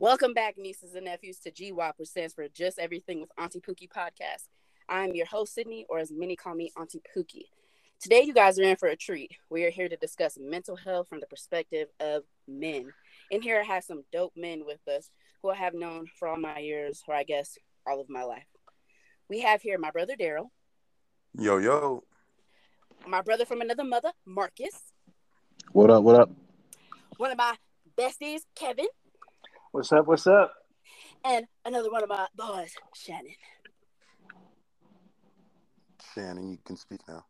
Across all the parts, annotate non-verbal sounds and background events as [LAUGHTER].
Welcome back, nieces and nephews, to GWAP, which stands for Just Everything with Auntie Pookie podcast. I'm your host, Sydney, or as many call me, Auntie Pookie. Today, you guys are in for a treat. We are here to discuss mental health from the perspective of men. And here I have some dope men with us who I have known for all my years, or I guess all of my life. We have here my brother Daryl. Yo, yo. My brother from another mother, Marcus. What up? What up? One of my besties, Kevin. What's up? What's up? And another one of my boys, Shannon. Shannon, you can speak now.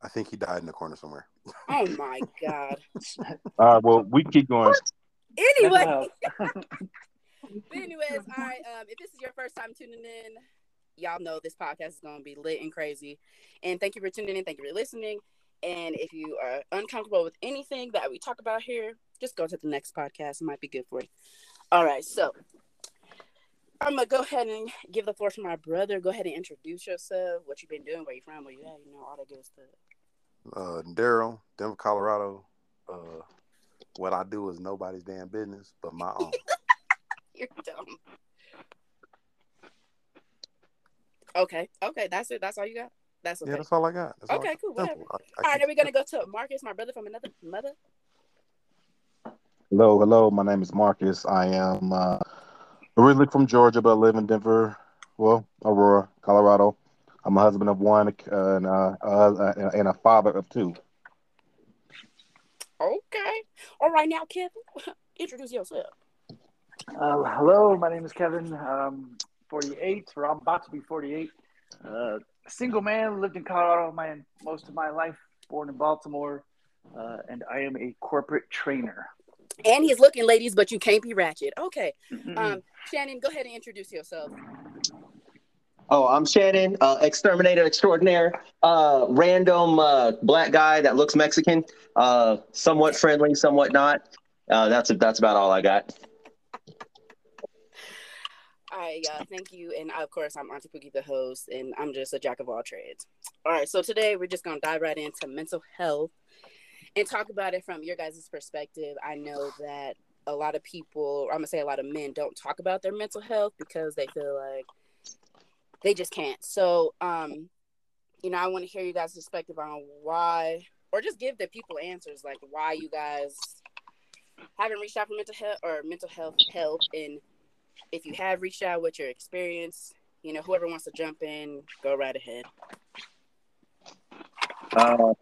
I think he died in the corner somewhere. Oh my god. [LAUGHS] All right. Well, we keep going. Anyway. [LAUGHS] anyways, all right. Um, if this is your first time tuning in, y'all know this podcast is gonna be lit and crazy. And thank you for tuning in. Thank you for listening. And if you are uncomfortable with anything that we talk about here, just go to the next podcast. It might be good for you. All right, so I'm gonna go ahead and give the floor to my brother. Go ahead and introduce yourself, what you've been doing, where you from, where you at, you know, all that good stuff. Uh, Daryl, Denver, Colorado. Uh, what I do is nobody's damn business but my own. [LAUGHS] You're dumb. Okay, okay, that's it. That's all you got. That's okay. Yeah, that's all I got. That's Okay, I- cool, whatever. I- I all right, are we're gonna go to Marcus, my brother from another mother. Hello, hello. My name is Marcus. I am uh, originally from Georgia, but I live in Denver. Well, Aurora, Colorado. I'm a husband of one uh, and, uh, uh, and a father of two. Okay. All right, now Kevin, [LAUGHS] introduce yourself. Uh, hello, my name is Kevin. Um, 48, or I'm about to be 48. Single man, lived in Colorado my most of my life. Born in Baltimore, uh, and I am a corporate trainer. And he's looking, ladies, but you can't be ratchet. Okay. Mm-hmm. Um, Shannon, go ahead and introduce yourself. Oh, I'm Shannon, uh, exterminator extraordinaire, uh, random uh, black guy that looks Mexican, uh, somewhat friendly, somewhat not. Uh, that's that's about all I got. Right, y'all. Thank you. And of course, I'm Auntie Pookie, the host, and I'm just a jack of all trades. All right, so today we're just gonna dive right into mental health and talk about it from your guys' perspective. I know that a lot of people, I'm gonna say a lot of men, don't talk about their mental health because they feel like they just can't. So, um, you know, I want to hear you guys' perspective on why, or just give the people answers, like why you guys haven't reached out for mental health or mental health help, and if you have reached out, with your experience. You know, whoever wants to jump in, go right ahead. Uh,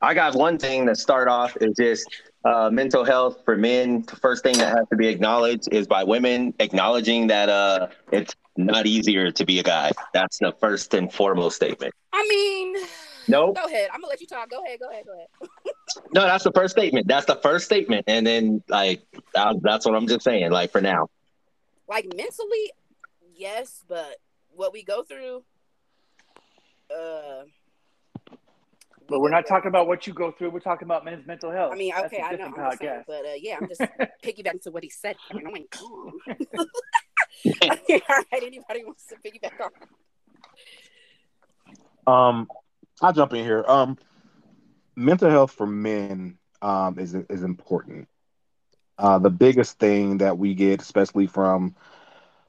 I got one thing to start off is just uh, mental health for men. The first thing that has to be acknowledged is by women acknowledging that uh, it's not easier to be a guy. That's the first and foremost statement. I mean, Nope. go ahead. I'm gonna let you talk. Go ahead. Go ahead. Go ahead. No, that's the first statement. That's the first statement, and then like that, that's what I'm just saying. Like for now. Like mentally, yes, but what we go through, uh. But we're not talking about what you go through. We're talking about men's mental health. I mean, okay, a I know, different I'm just saying, but uh, yeah, I'm just [LAUGHS] piggybacking to what he said. I mean, oh my god. All right, anybody wants to piggyback on? Um, I'll jump in here. Um, mental health for men um, is is important. Uh, the biggest thing that we get, especially from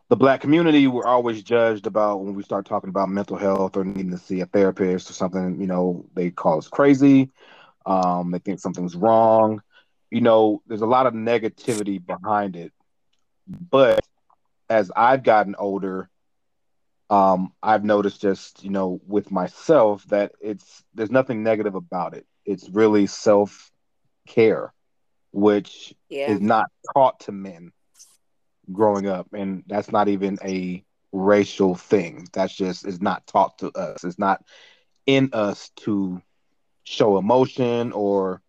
the black community, we're always judged about when we start talking about mental health or needing to see a therapist or something. You know, they call us crazy. Um, they think something's wrong. You know, there's a lot of negativity behind it. But as I've gotten older, um, I've noticed just you know with myself that it's there's nothing negative about it. It's really self care, which Yeah. is not taught to men growing up, and that's not even a racial thing. That's just is not taught to us. It's not in us to show emotion or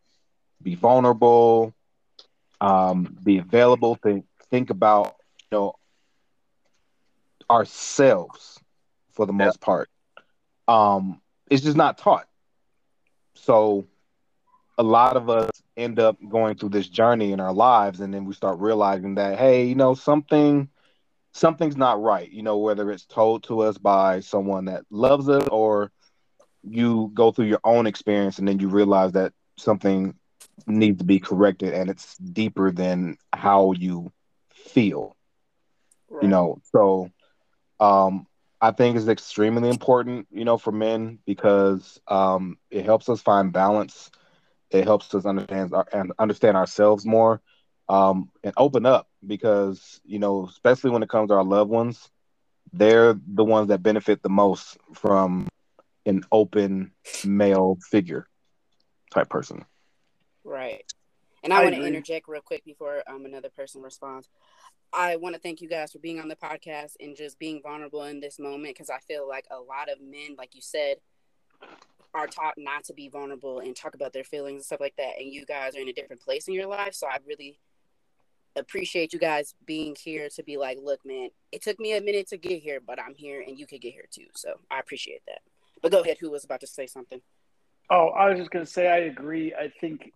be vulnerable, um, be available. Think think about you know ourselves for the Yeah. most part. Um, it's just not taught. So a lot of us end up going through this journey in our lives and then we start realizing that hey, you know, something something's not right, you know, whether it's told to us by someone that loves us or you go through your own experience and then you realize that something needs to be corrected and it's deeper than how you feel. Right. You know, so um I think it's extremely important, you know, for men because um it helps us find balance. It helps us understand our, and understand ourselves more um and open up because, you know, especially when it comes to our loved ones, they're the ones that benefit the most from an open male figure type person. Right. And I, I want to interject real quick before um, another person responds. I want to thank you guys for being on the podcast and just being vulnerable in this moment because I feel like a lot of men, like you said, are taught not to be vulnerable and talk about their feelings and stuff like that. And you guys are in a different place in your life. So I really appreciate you guys being here to be like, look, man, it took me a minute to get here, but I'm here and you could get here too. So I appreciate that. But go ahead. Who was about to say something? Oh, I was just going to say I agree. I think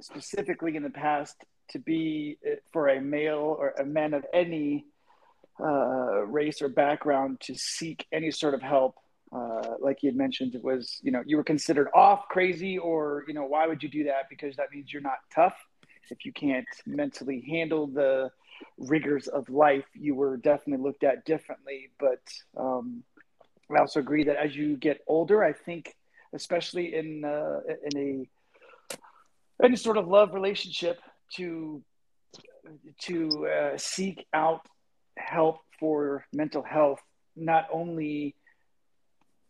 specifically in the past, to be uh, for a male or a man of any uh, race or background to seek any sort of help, uh, like you had mentioned, it was you know you were considered off, crazy, or you know why would you do that? Because that means you're not tough. If you can't mentally handle the rigors of life, you were definitely looked at differently. But um, I also agree that as you get older, I think especially in uh, in a any sort of love relationship to to uh, seek out help for mental health not only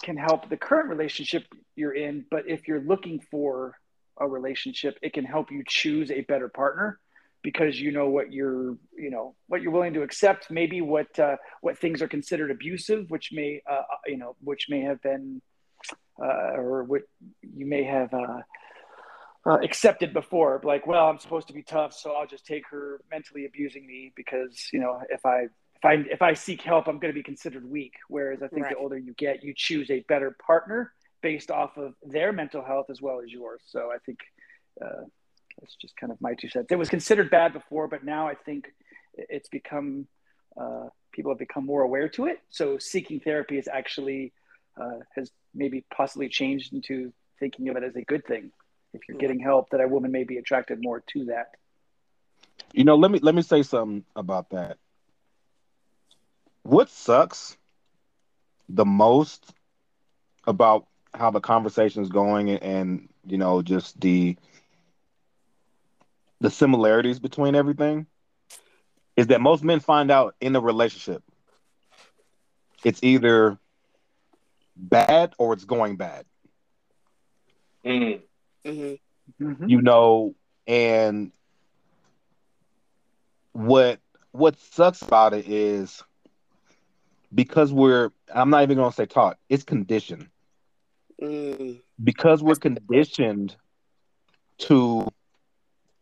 can help the current relationship you're in but if you're looking for a relationship it can help you choose a better partner because you know what you're you know what you're willing to accept maybe what uh, what things are considered abusive which may uh, you know which may have been uh, or what you may have uh, uh, accepted before. Like, well, I'm supposed to be tough, so I'll just take her mentally abusing me because you know if I if I if I seek help, I'm going to be considered weak. Whereas I think Right. the older you get, you choose a better partner based off of their mental health as well as yours. So I think uh, that's just kind of my two cents. It was considered bad before, but now I think it's become uh, people have become more aware to it. So seeking therapy is actually uh, has maybe possibly changed into thinking of it as a good thing. If you're getting help, that a woman may be attracted more to that. You know, let me let me say something about that. What sucks the most about how the conversation is going and, and you know just the the similarities between everything is that most men find out in a relationship it's either bad or it's going bad Mm. hmm Mm-hmm. you know and what what sucks about it is because we're i'm not even going to say taught it's conditioned Mm. because we're That's a good point. conditioned to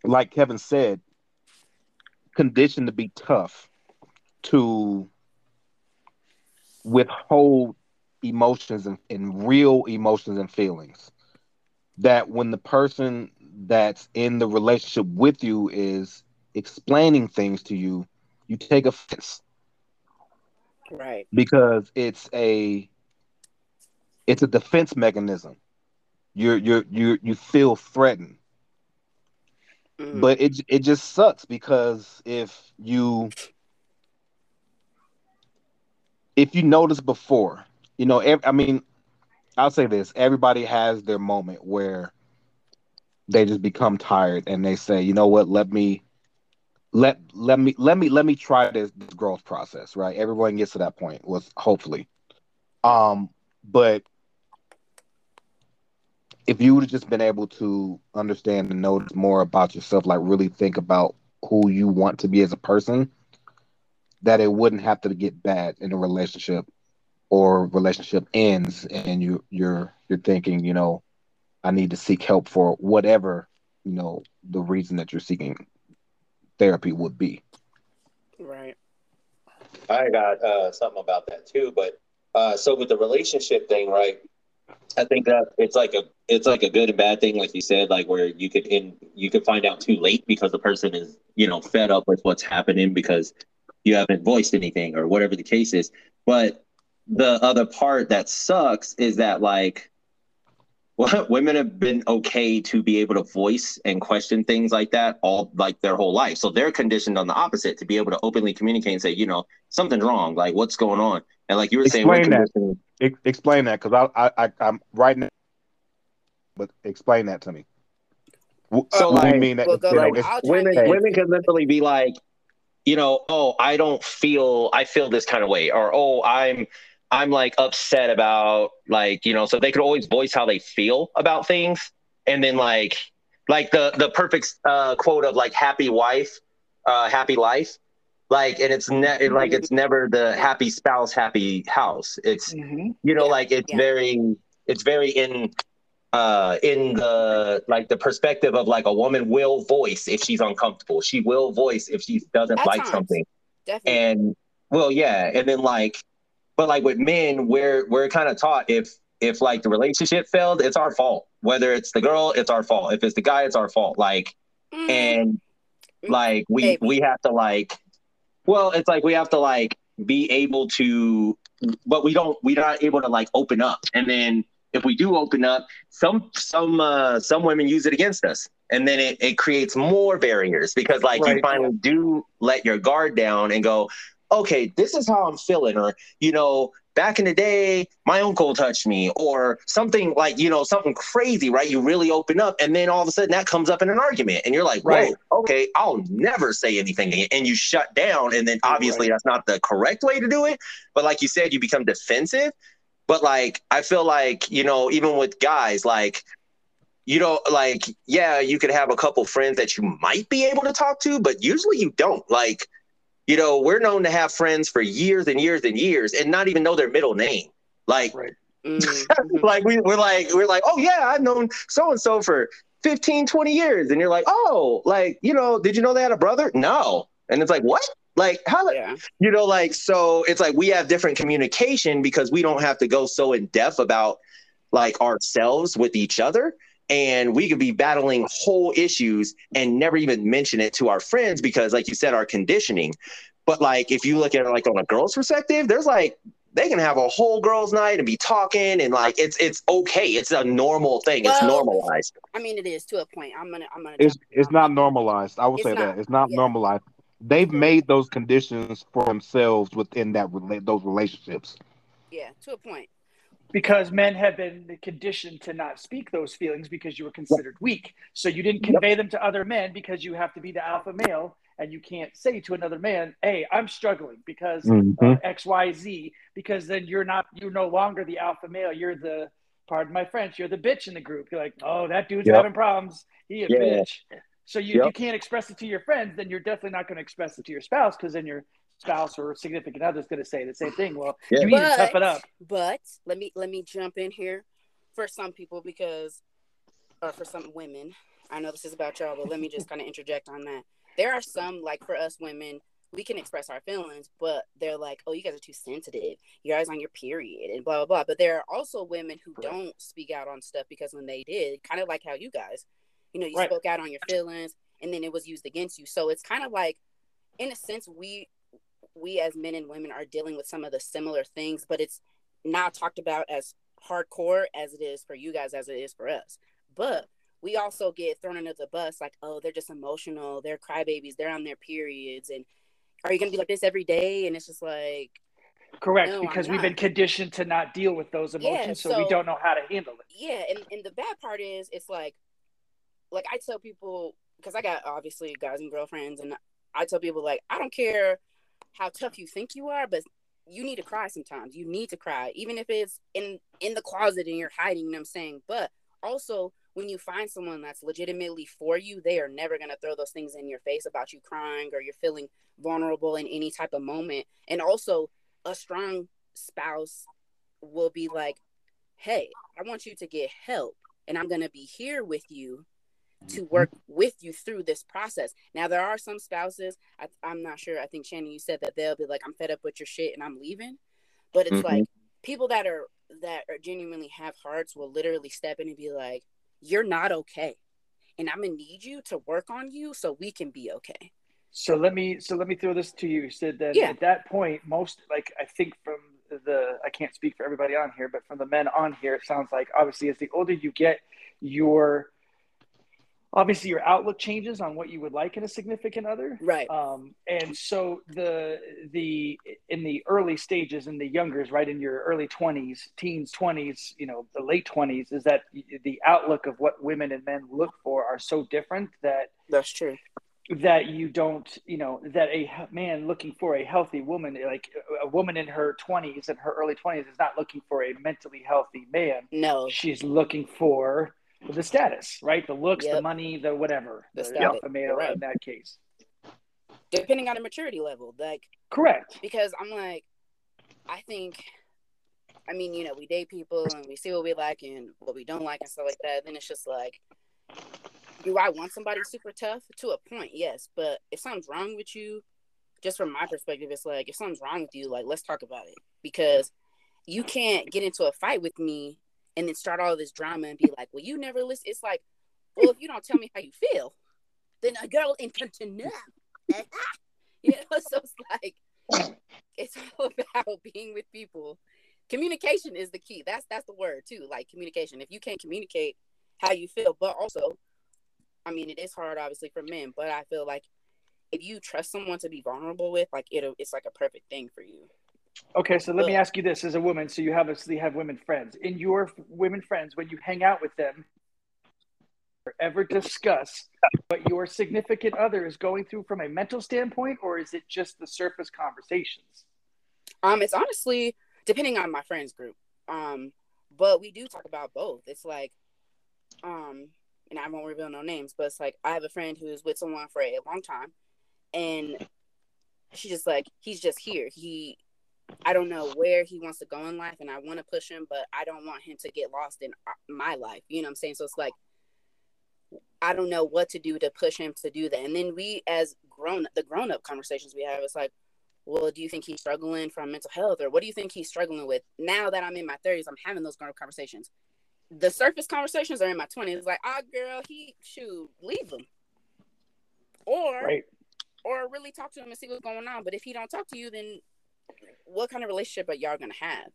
like kevin said conditioned to be tough to withhold emotions and, and real emotions and feelings that when the person that's in the relationship with you is explaining things to you you take offense Right. because it's a it's a defense mechanism you're you're you you feel threatened Mhm. but it it just sucks because if you if you notice before you know ev- i mean i'll say this everybody has their moment where they just become tired and they say you know what let me let let me let me let me try this, this growth process right? Everyone gets to that point was hopefully. Um but if you would have just been able to understand and notice more about yourself like really think about who you want to be as a person that it wouldn't have to get bad in a relationship or relationship ends and you you're you're thinking you know i need to seek help for whatever you know the reason that you're seeking therapy would be Right. I got uh, something about that too. But uh, so with the relationship thing, right? I think that it's like a it's like a good and bad thing, like you said, like where you could in you could find out too late because the person is you know fed up with what's happening because you haven't voiced anything or whatever the case is. But the other part that sucks is that like [LAUGHS] women have been okay to be able to voice and question things like that all like their whole life. So they're conditioned on the opposite to be able to openly communicate and say, you know, something's wrong. Like what's going on? And like you were Explain saying, that. Ex- explain that because I, I, I, I'm right now. But explain that to me. So, what do you like- mean that Well, you know, ahead. it's- I'll chime women in. women can literally be like you know oh i don't feel i feel this kind of way or oh i'm i'm like upset about like you know so they could always voice how they feel about things. And then like like the the perfect uh quote of like happy wife uh happy life like and it's ne- like it's never the happy spouse happy house. It's Mhm. you know Yeah, like it's yeah. very it's very in uh in the like the perspective of like a woman will voice if she's uncomfortable. She will voice if she doesn't like something. Definitely. and well yeah. And then like but like with men we're we're kind of taught if if like the relationship failed it's our fault. Whether it's the girl it's our fault. If it's the guy it's our fault. Like Mm, and like we Maybe. we have to like well it's like we have to like be able to but we don't we're not able to like open up. And then if we do open up some some uh some women use it against us. And then it, it creates more barriers because like you finally do let your guard down and go okay this is how i'm feeling or you know back in the day my uncle touched me or something like you know something crazy right you really open up and then all of a sudden that comes up in an argument and you're like Right. okay i'll never say anything again. and you shut down and then obviously that's not the correct way to do it but like you said you become defensive but like i feel like you know even with guys like you know like yeah you could have a couple friends that you might be able to talk to but usually you don't like you know we're known to have friends for years and years and years and not even know their middle name like Right. mm, mhm. [LAUGHS] like we, we're like we're like oh yeah i've known so and so for 15 20 years and you're like oh like you know did you know they had a brother no and it's like what like how yeah. you know like so it's like we have different communication because we don't have to go so in depth about like ourselves with each other and we could be battling whole issues and never even mention it to our friends because like you said our conditioning but like if you look at it like on a girl's perspective there's like they can have a whole girls night and be talking and like it's it's okay it's a normal thing it's normalized I mean, it is to a point. I'm gonna. I'm gonna. it's it's not normalized. I will It's say not, that it's not yeah. normalized. They've made those conditions for themselves within that rela- those relationships. Yeah, to a point. Because men have been conditioned to not speak those feelings because you were considered weak. So you didn't convey them to other men because you have to be the alpha male and you can't say to another man, "Hey, I'm struggling because Mhm. of X, Y, Z." Because then you're not, you're no longer the alpha male. You're the, pardon my French, you're the bitch in the group. You're like, "Oh, that dude's Yep. having problems. He a Yeah. bitch." So you, Yep. you can't express it to your friends. Then you're definitely not going to express it to your spouse because then your spouse or significant other is going to say the same thing. Well, Yeah. you need to tough it up. But let me let me jump in here for some people because, or for some women. I know this is about y'all, but let me just [LAUGHS] kind of interject on that. There are some like for us women, we can express our feelings, but they're like, "Oh, you guys are too sensitive. You're always on your period," and blah blah blah. But there are also women who Right. don't speak out on stuff because when they did, kind of like how you guys, you know, you Right. spoke out on your feelings, and then it was used against you. So it's kind of like, in a sense, we we as men and women are dealing with some of the similar things, but it's not talked about as hardcore as it is for you guys as it is for us. But we also get thrown under the bus like, oh, they're just emotional, they're crybabies, they're on their periods, and are you gonna be like this every day? And it's just like, Correct, No, because we've been conditioned to not deal with those emotions, so, we don't know how to handle it. yeah, and, and the bad part is it's like like I tell people because I got obviously guys and girlfriends and I tell people like I don't care how tough you think you are, but you need to cry sometimes. You need to cry, even if it's in in the closet and you're hiding. You know what I'm saying? But also when you find someone that's legitimately for you, they are never gonna throw those things in your face about you crying or you're feeling vulnerable in any type of moment. And also a strong spouse will be like, Hey, I want you to get help and I'm gonna be here with you to work with you through this process. Now, there are some spouses, I, I'm not sure, I think Shannon, you said that they'll be like, I'm fed up with your shit and I'm leaving. But it's Mhm. like people that are that are genuinely have hearts will literally step in and be like, You're not okay. And I'm gonna need you to work on you so we can be okay. So let me so let me throw this to you. You said that Yeah. at that point, most like I think from the I can't speak for everybody on here, but from the men on here, it sounds like obviously as the older you get, your obviously your outlook changes on what you would like in a significant other. Right. Um, and so the the in the early stages in the youngers right in your early 20s teens 20s you know the late 20s is that the outlook of what women and men look for are so different that that's true. that you don't you know that a man looking for a healthy woman like a woman in her 20s and her early 20s is not looking for a mentally healthy man. No. She's looking for the status, right? The looks, Yep. the money, the whatever, The the, status, alpha male right. in that case. depending on the maturity level like Correct. because i'm like i think i mean you know we date people and we see what we like and what we don't like and stuff like that then it's just like do i want somebody super tough to a point yes but if something's wrong with you just from my perspective it's like if something's wrong with you like let's talk about it because you can't get into a fight with me and then start all this drama and be like well you never listen. It's like well if you don't tell me how you feel then a girl to know. [LAUGHS] You know so it's like it's all [LAUGHS] about being with people. Communication is the key. That's that's the word too like communication. If you can't communicate how you feel but also i mean it is hard obviously for men but i feel like if you trust someone to be vulnerable with like it'll it's like a perfect thing for you Okay, so let me ask you this: as a woman, so you have obviously have women friends. In your f- women friends, when you hang out with them, ever discuss what your significant other is going through from a mental standpoint, or is it just the surface conversations? Um, it's honestly depending on my friends group. Um, but we do talk about both. It's like, um, and I won't reveal no names, but it's like I have a friend who's with someone for a long time, and she's just like he's just here. He, I don't know where he wants to go in life, and I want to push him, but I don't want him to get lost in uh, my life. You know what I'm saying? So it's like. I don't know what to do to push him to do that. And then we, as grown, the grown up conversations we have, it's like, well, do you think he's struggling from mental health or what do you think he's struggling with? Now that I'm in my 30s, I'm having those grown up conversations. The surface conversations are in my 20s. It's like, ah, girl, he should leave him. Or, Right. or really talk to him and see what's going on. But if he don't talk to you, then what kind of relationship are y'all to have?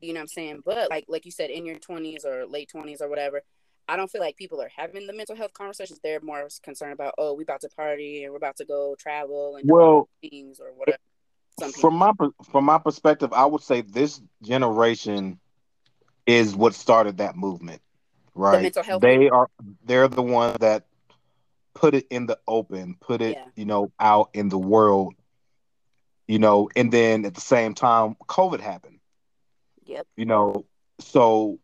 You know what I'm saying? But like, like you said, in your 20s or late 20s or whatever, I don't feel like people are having the mental health conversations. They're more concerned about, oh, we about to party and we're about to go travel and do Well, things or whatever. From my from my perspective, I would say this generation is what started that movement. Right? health they are they're the ones that put it in the open, put it, Yeah. you know, out in the world. You know, and then at the same time, COVID happened. Yep. You know, so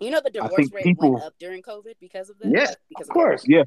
You know the divorce rate people- went up during COVID because of that. Yeah, because Of course. Yeah.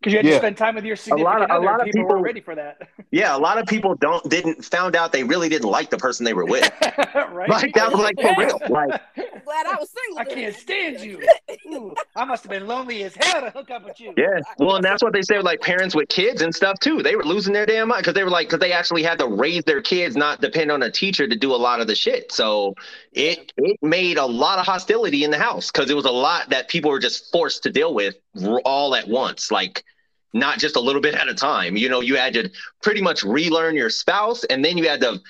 Because you had Yeah. to spend time with your significant lot of- a other. lot of people, people- were ready for that, [LAUGHS] Yeah, a lot of people don't didn't found out they really didn't like the person they were with. [LAUGHS] right? Like that was like for real. [LAUGHS] Like I'm glad I was single. I then. can't stand you. Ooh, I must have been lonely as hell to hook up with you. Yeah, well, and that's what they say with like parents with kids and stuff too. They were losing their damn mind because they were like, because they actually had to raise their kids, not depend on a teacher to do a lot of the shit. So it it made a lot of hostility in the house because it was a lot that people were just forced to deal with r- all at once, like not just a little bit at a time. You know, you had to pretty much relearn your spouse, and then you had to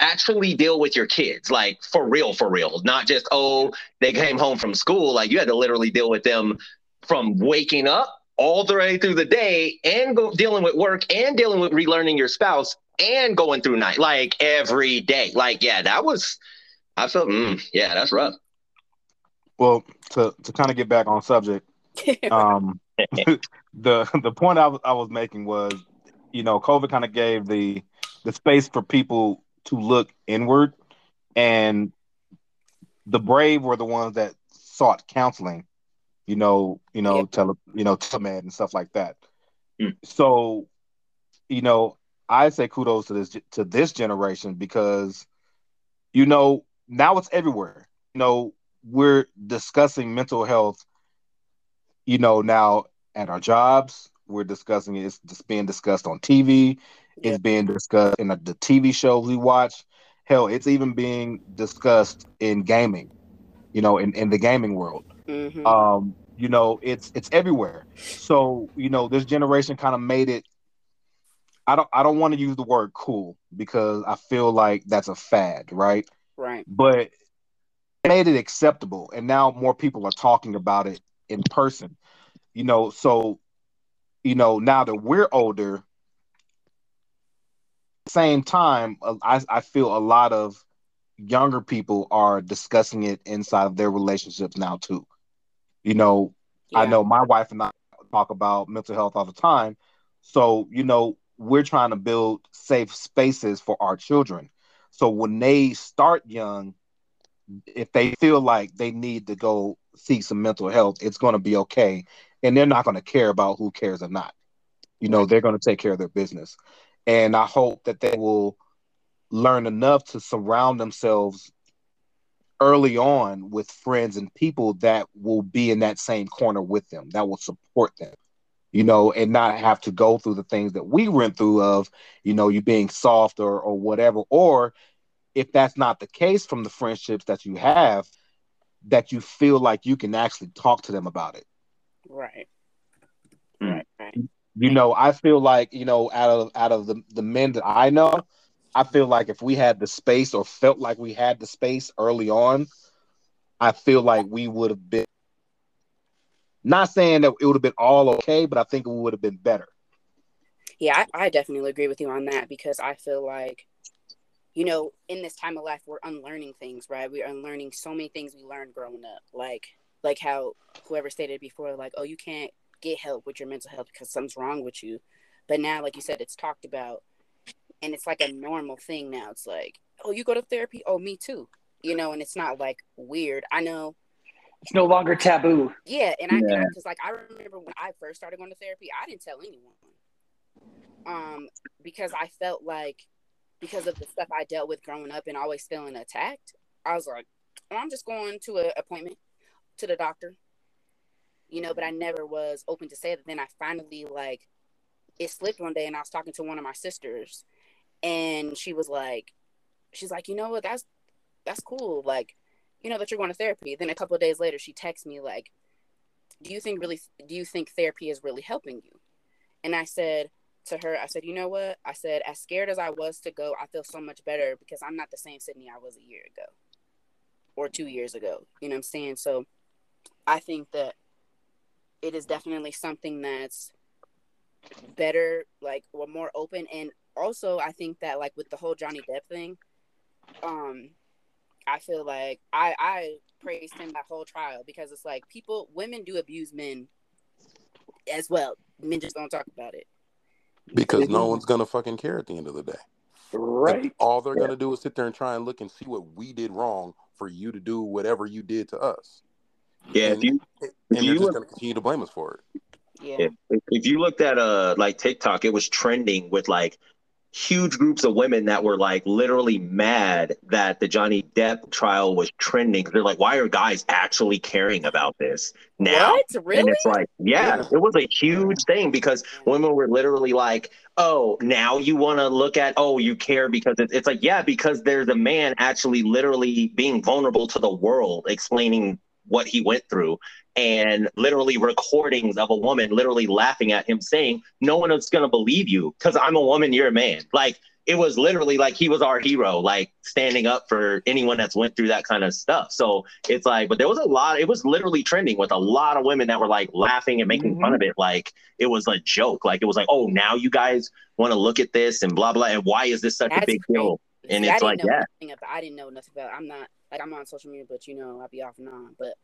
actually deal with your kids, like for real, for real, not just oh they came home from school. Like you had to literally deal with them from waking up all the way through the day and go dealing with work and dealing with relearning your spouse and going through night like every day. Like, yeah, that was I felt mm, yeah, that's rough. well to to kind of get back on subject, [LAUGHS] um [LAUGHS] [LAUGHS] the the point I was I was making was, you know, COVID kind of gave the the space for people to look inward, and the brave were the ones that sought counseling, you know, you know, Yeah. tele, you know, telemed and stuff like that. Hmm. So, you know, I say kudos to this to this generation because, you know, now it's everywhere. You know, we're discussing mental health. You know, now at our jobs, we're discussing it. It's just being discussed on TV. Yeah. It's being discussed in the, the TV shows we watch. Hell, it's even being discussed in gaming. You know, in, in the gaming world. Mhm. Um, you know, it's it's everywhere. So, you know, this generation kind of made it I don't I don't want to use the word cool because I feel like that's a fad, right? Right. But made it acceptable, and now more people are talking about it in person. You know, so you know now that we're older, same time, I I feel a lot of younger people are discussing it inside of their relationships now too. You know, Yeah. I know my wife and I talk about mental health all the time. So, you know, we're trying to build safe spaces for our children. So when they start young, if they feel like they need to go seek some mental health, it's going to be okay. And they're not going to care about who cares or not. You know, they're going to take care of their business. And I hope that they will learn enough to surround themselves early on with friends and people that will be in that same corner with them, that will support them, you know, and not have to go through the things that we went through of, you know, you being soft or or whatever. Or if that's not the case from the friendships that you have, that you feel like you can actually talk to them about it. Right. Mm. Right. Right. You know, I feel like, you know, out of out of the, the men that I know, I feel like if we had the space or felt like we had the space early on, I feel like we would have been not saying that it would have been all okay, but I think it would have been better. Yeah, I, I definitely agree with you on that because I feel like, you know, in this time of life, we're unlearning things, right? We're unlearning so many things we learned growing up, like like how whoever stated before, like, oh, you can't get help with your mental health because something's wrong with you, but now, like you said, it's talked about, and it's like a normal thing now. It's like, oh, you go to therapy, oh, me too, you know, and it's not like weird. I know It's no longer taboo. Yeah, and I Yeah. because like I remember when I first started going to therapy, I didn't tell anyone. Um, because I felt like because of the stuff I dealt with growing up and always feeling attacked, I was like, oh, I'm just going to an appointment to the doctor. You know, but I never was open to say that. Then I finally like it slipped one day and I was talking to one of my sisters and she was like she's like, you know what, that's that's cool. Like, you know that you're going to therapy. Then a couple of days later she texts me like, Do you think really do you think therapy is really helping you? And I said to her, I said, you know what? I said, as scared as I was to go, I feel so much better because I'm not the same Sydney I was a year ago or two years ago. You know what I'm saying? So I think that it is definitely something that's better, like or more open. And also I think that like with the whole Johnny Depp thing, um, I feel like I I praised him that whole trial because it's like people women do abuse men as well. Men just don't talk about it. Because no Mhm. one's gonna fucking care at the end of the day. Right. All they're gonna do is sit there and try and look and see what we did wrong for you to do whatever you did to us, Yeah, if and, you and if they're you just look- gonna continue to blame us for it. Yeah. if, if you looked at uh like TikTok, it was trending with like huge groups of women that were like literally mad that the Johnny Depp trial was trending. They're like, why are guys actually caring about this now? What? Really? And it's like, yeah, Yeah. it was a huge thing because women were literally like, oh, now you want to look at, oh, you care because it, it's like, yeah, because there's a man actually literally being vulnerable to the world, explaining what he went through and literally recordings of a woman literally laughing at him saying, no one is going to believe you because I'm a woman, you're a man. Like, it was literally like he was our hero, like standing up for anyone that's went through that kind of stuff. So it's like, but there was a lot, it was literally trending with a lot of women that were like laughing and making fun of mm-hmm. it like it was a joke. Like it was like, oh, now you guys want to look at this and blah blah. And why is this such a big deal? And See, it's like, yeah. about. I didn't know nothing about. I'm not like I'm on social media, but you know I'll be off and on. But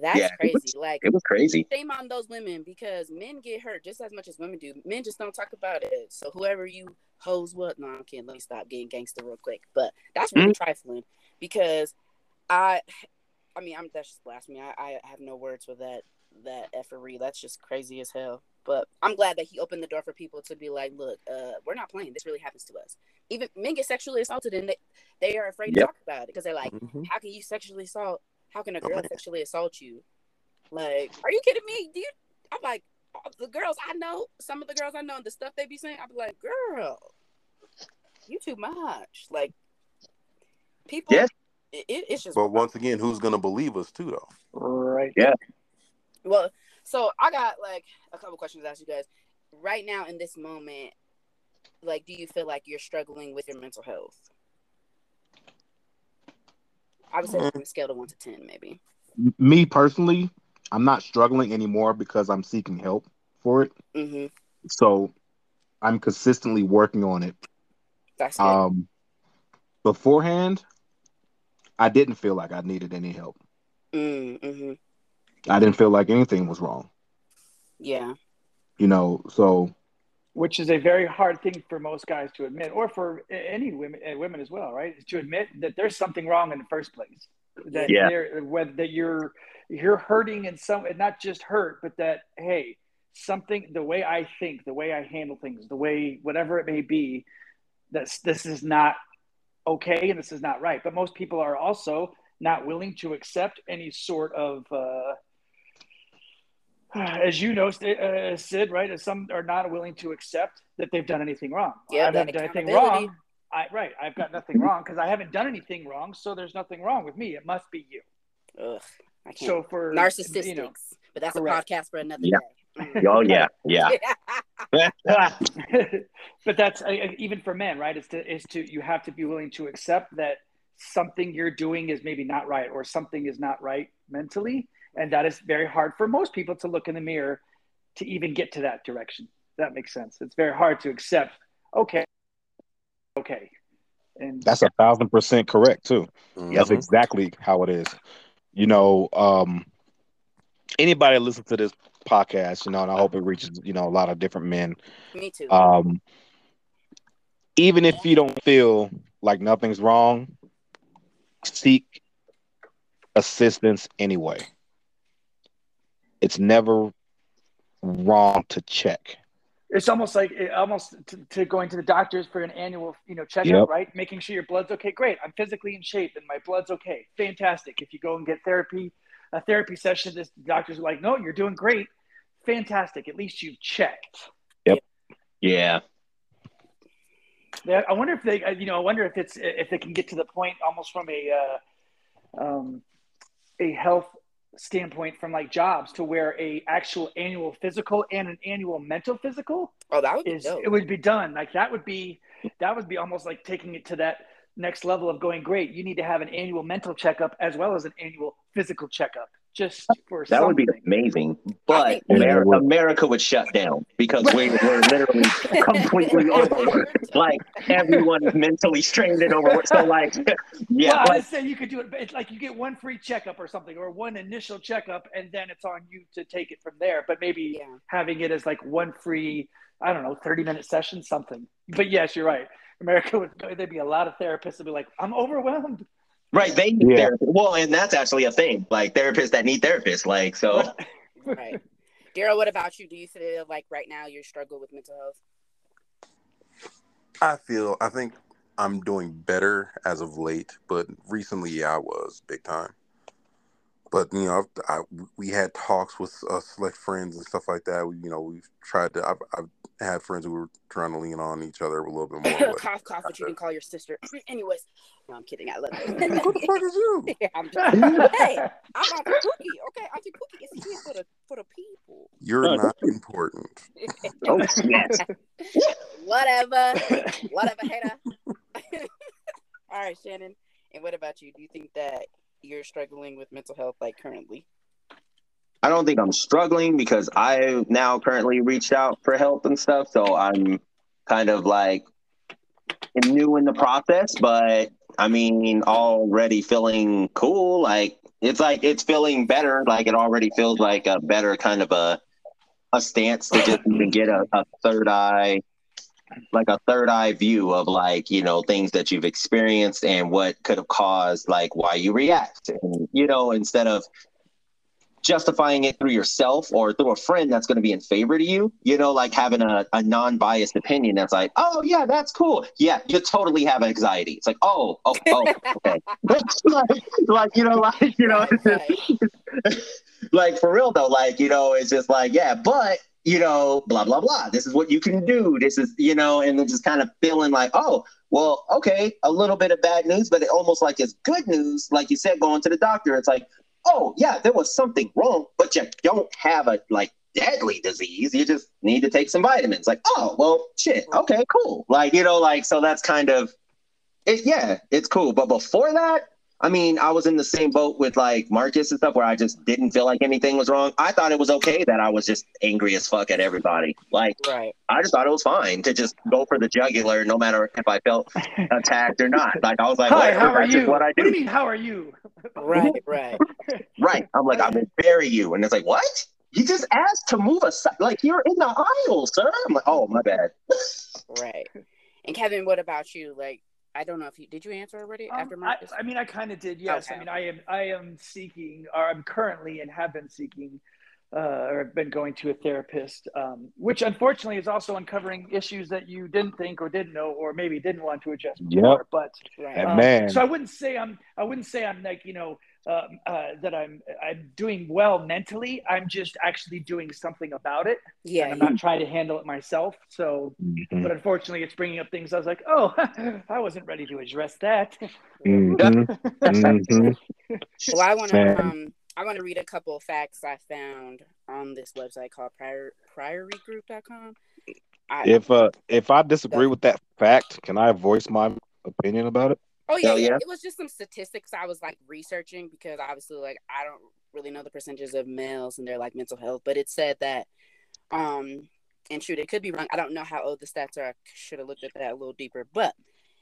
that's Yeah, it crazy. was- like It was crazy. shame on those women because men get hurt just as much as women do. Men just don't talk about it. So whoever you hoes what? No, I'm kidding. Let me stop getting gangster real quick. But that's really Mm-hmm. trifling because I, I mean, I'm that's just blasphemy. I, I have no words for that that effery. That's just crazy as hell. But I'm glad that he opened the door for people to be like, look, uh, we're not playing. This really happens to us. Even men get sexually assaulted and they, they are afraid to talk about it because they're like, Mhm. how can you sexually assault? How can a Oh, girl man. sexually assault you? Like, are you kidding me? Do you? I'm like, the girls I know, some of the girls I know, and the stuff they be saying, I'm like, girl, you too much. Like, people, Yes. it, it- it's just. But once again, who's gonna believe us too, though? Right. Yeah. Well, so I got like a couple questions to ask you guys. Right now, in this moment, like do you feel like you're struggling with your mental health? I would say Mm. from a scale of one to ten, maybe. Me personally, I'm not struggling anymore because I'm seeking help for it. Mm-hmm. So I'm consistently working on it. That's good. Um, beforehand, I didn't feel like I needed any help. mm-hmm. I didn't feel like anything was wrong. Yeah. You know, so which is a very hard thing for most guys to admit, or for any women, uh, women as well, right? Is to admit that there's something wrong in the first place. That Yeah. whether that you're you're hurting in some, and not just hurt, but that hey, something the way I think, the way I handle things, the way whatever it may be, that's this is not okay and this is not right. But most people are also not willing to accept any sort of. Uh, [SIGHS] as you know, uh, Sid, right? As some are not willing to accept that they've done anything wrong. Yeah, I haven't done anything wrong. I, right, I've got nothing wrong because I haven't done anything wrong, so there's nothing wrong with me. It must be you. Ugh. I can't. So for Narcissistics. you know, but that's correct. a podcast for another Yeah. day. Oh yeah, yeah. [LAUGHS] [LAUGHS] but that's uh, even for men, right? Is to is to you have to be willing to accept that something you're doing is maybe not right, or something is not right mentally, and that is very hard for most people to look in the mirror to even get to that direction. That makes sense. It's very hard to accept. Okay, okay, and that's a thousand percent correct too. Mhm. That's exactly how it is. You know, um, anybody listen to this podcast, you know, and I hope it reaches, you know, a lot of different men. Me too. Um, even if you don't feel like nothing's wrong, seek assistance anyway. It's never wrong to check. it's almost like it, almost to, to going to the doctors for an annual you know checkup Yep. right? Making sure your blood's okay. Great. I'm physically in shape and my blood's okay. Fantastic. If you go and get therapy a therapy session this doctors are like no you're doing great. Fantastic. At least you've checked. Yeah. Yeah, I wonder if they, uh, you know, I wonder if it's if they can get to the point almost from a uh, um, a health standpoint from like jobs to where a actual annual physical and an annual mental physical oh, that would be is it would be done. Like that would be that would be almost like taking it to that next level of going great you need to have an annual mental checkup as well as an annual physical checkup just for That would be amazing, but America, would. America would shut down because we, [LAUGHS] we're literally completely [LAUGHS] over. Like everyone is mentally strained and over. So like, yeah, well, I like, would say you could do it. It's like you get one free checkup or something, or one initial checkup, and then it's on you to take it from there. But maybe Yeah. having it as like one free, I don't know, thirty minute session, something. But yes, you're right. America would there'd be a lot of therapists that would be like, I'm overwhelmed. right? They need Yeah. therapy. Well, and that's actually a thing. Like therapists that need therapists. Like so. right. Daryl, what about you? Do you feel like right now you struggle with mental health? I feel I think I'm doing better as of late, but recently, yeah, I was big time. But you know, I, I, we had talks with uh, select friends and stuff like that. We, you know, we've tried to. I've, I've had friends who were trying to lean on each other a little bit more. [LAUGHS] cough, cough, but you can call your sister. [CLEARS THROAT] Anyways, no, I'm kidding. I love [LAUGHS] Who the fuck is you? [LAUGHS] yeah, I'm just, hey, I'm Auntie Pookie. Okay, Auntie Pookie is here for the for the people. You're No, not important. Oh yes. Whatever, whatever, hater. All right, Shannon. And what about you? Do you think that you're struggling with mental health like currently? I don't think I'm struggling because I now currently reached out for help and stuff. So I'm kind of like new in the process, but I mean, already feeling cool. Like it's like it's feeling better. Like it already feels like a better kind of a a stance to just even get a, a third eye, like a third eye view of like you know things that you've experienced and what could have caused like why you react. And you know, instead of justifying it through yourself or through a friend that's going to be in favor to you, you know, like having a, a non biased opinion that's like, oh, yeah, that's cool. Yeah, you totally have anxiety. It's like, oh, oh, oh, [LAUGHS] okay. [LAUGHS] like, like, you know, like, you know, it's just, [LAUGHS] like for real though, like, you know, it's just like, yeah, but, you know, blah, blah, blah. This is what you can do. This is, you know, and then just kind of feeling like, oh, well, okay, a little bit of bad news, but it almost like it's good news. Like you said, going to the doctor, it's like, oh yeah, there was something wrong, but you don't have a like deadly disease. You just need to take some vitamins. Like, oh, well, shit. Okay, cool. Like, you know, like, so that's kind of it. Yeah, it's cool. But before that, I mean, I was in the same boat with like Marcus and stuff where I just didn't feel like anything was wrong. I thought it was okay that I was just angry as fuck at everybody. Like, Right. I just thought it was fine to just go for the jugular no matter if I felt [LAUGHS] attacked or not. Like, I was like, Hi, how are you? what I What do do. you mean, how are you? Right. [LAUGHS] Right. Right. I'm like, I'm gonna bury you. And it's like, what? You just asked to move aside. Like, you're in the aisle, sir. I'm like, oh, my bad. [LAUGHS] Right. And Kevin, what about you? Like, I don't know if you did you answer already Um, after I, I mean, I kind of did. Yes. Okay. I mean, I am. I am seeking, or I'm currently and have been seeking, uh, or have been going to a therapist, um, which unfortunately is also uncovering issues that you didn't think or didn't know, or maybe didn't want to address before. But right. Um, man. so I wouldn't say I'm. I wouldn't say I'm like you know um, uh, that I'm. I'm doing well mentally. I'm just actually doing something about it. yeah. and I'm not trying to handle it myself. So, Mhm. but unfortunately, it's bringing up things I was like, oh, [LAUGHS] I wasn't ready to address that. Mhm. [LAUGHS] Mhm. Well, I want to um, I want to read a couple of facts I found on this website called prior priorygroup.com. I, If uh if I disagree with that fact, can I voice my opinion about it? oh yeah, yeah, yeah. it was just some statistics I was like researching because obviously like I don't really know the percentages of males and their like mental health, but it said that um and shoot, it could be wrong. I don't know how old the stats are. I should have looked at that a little deeper, but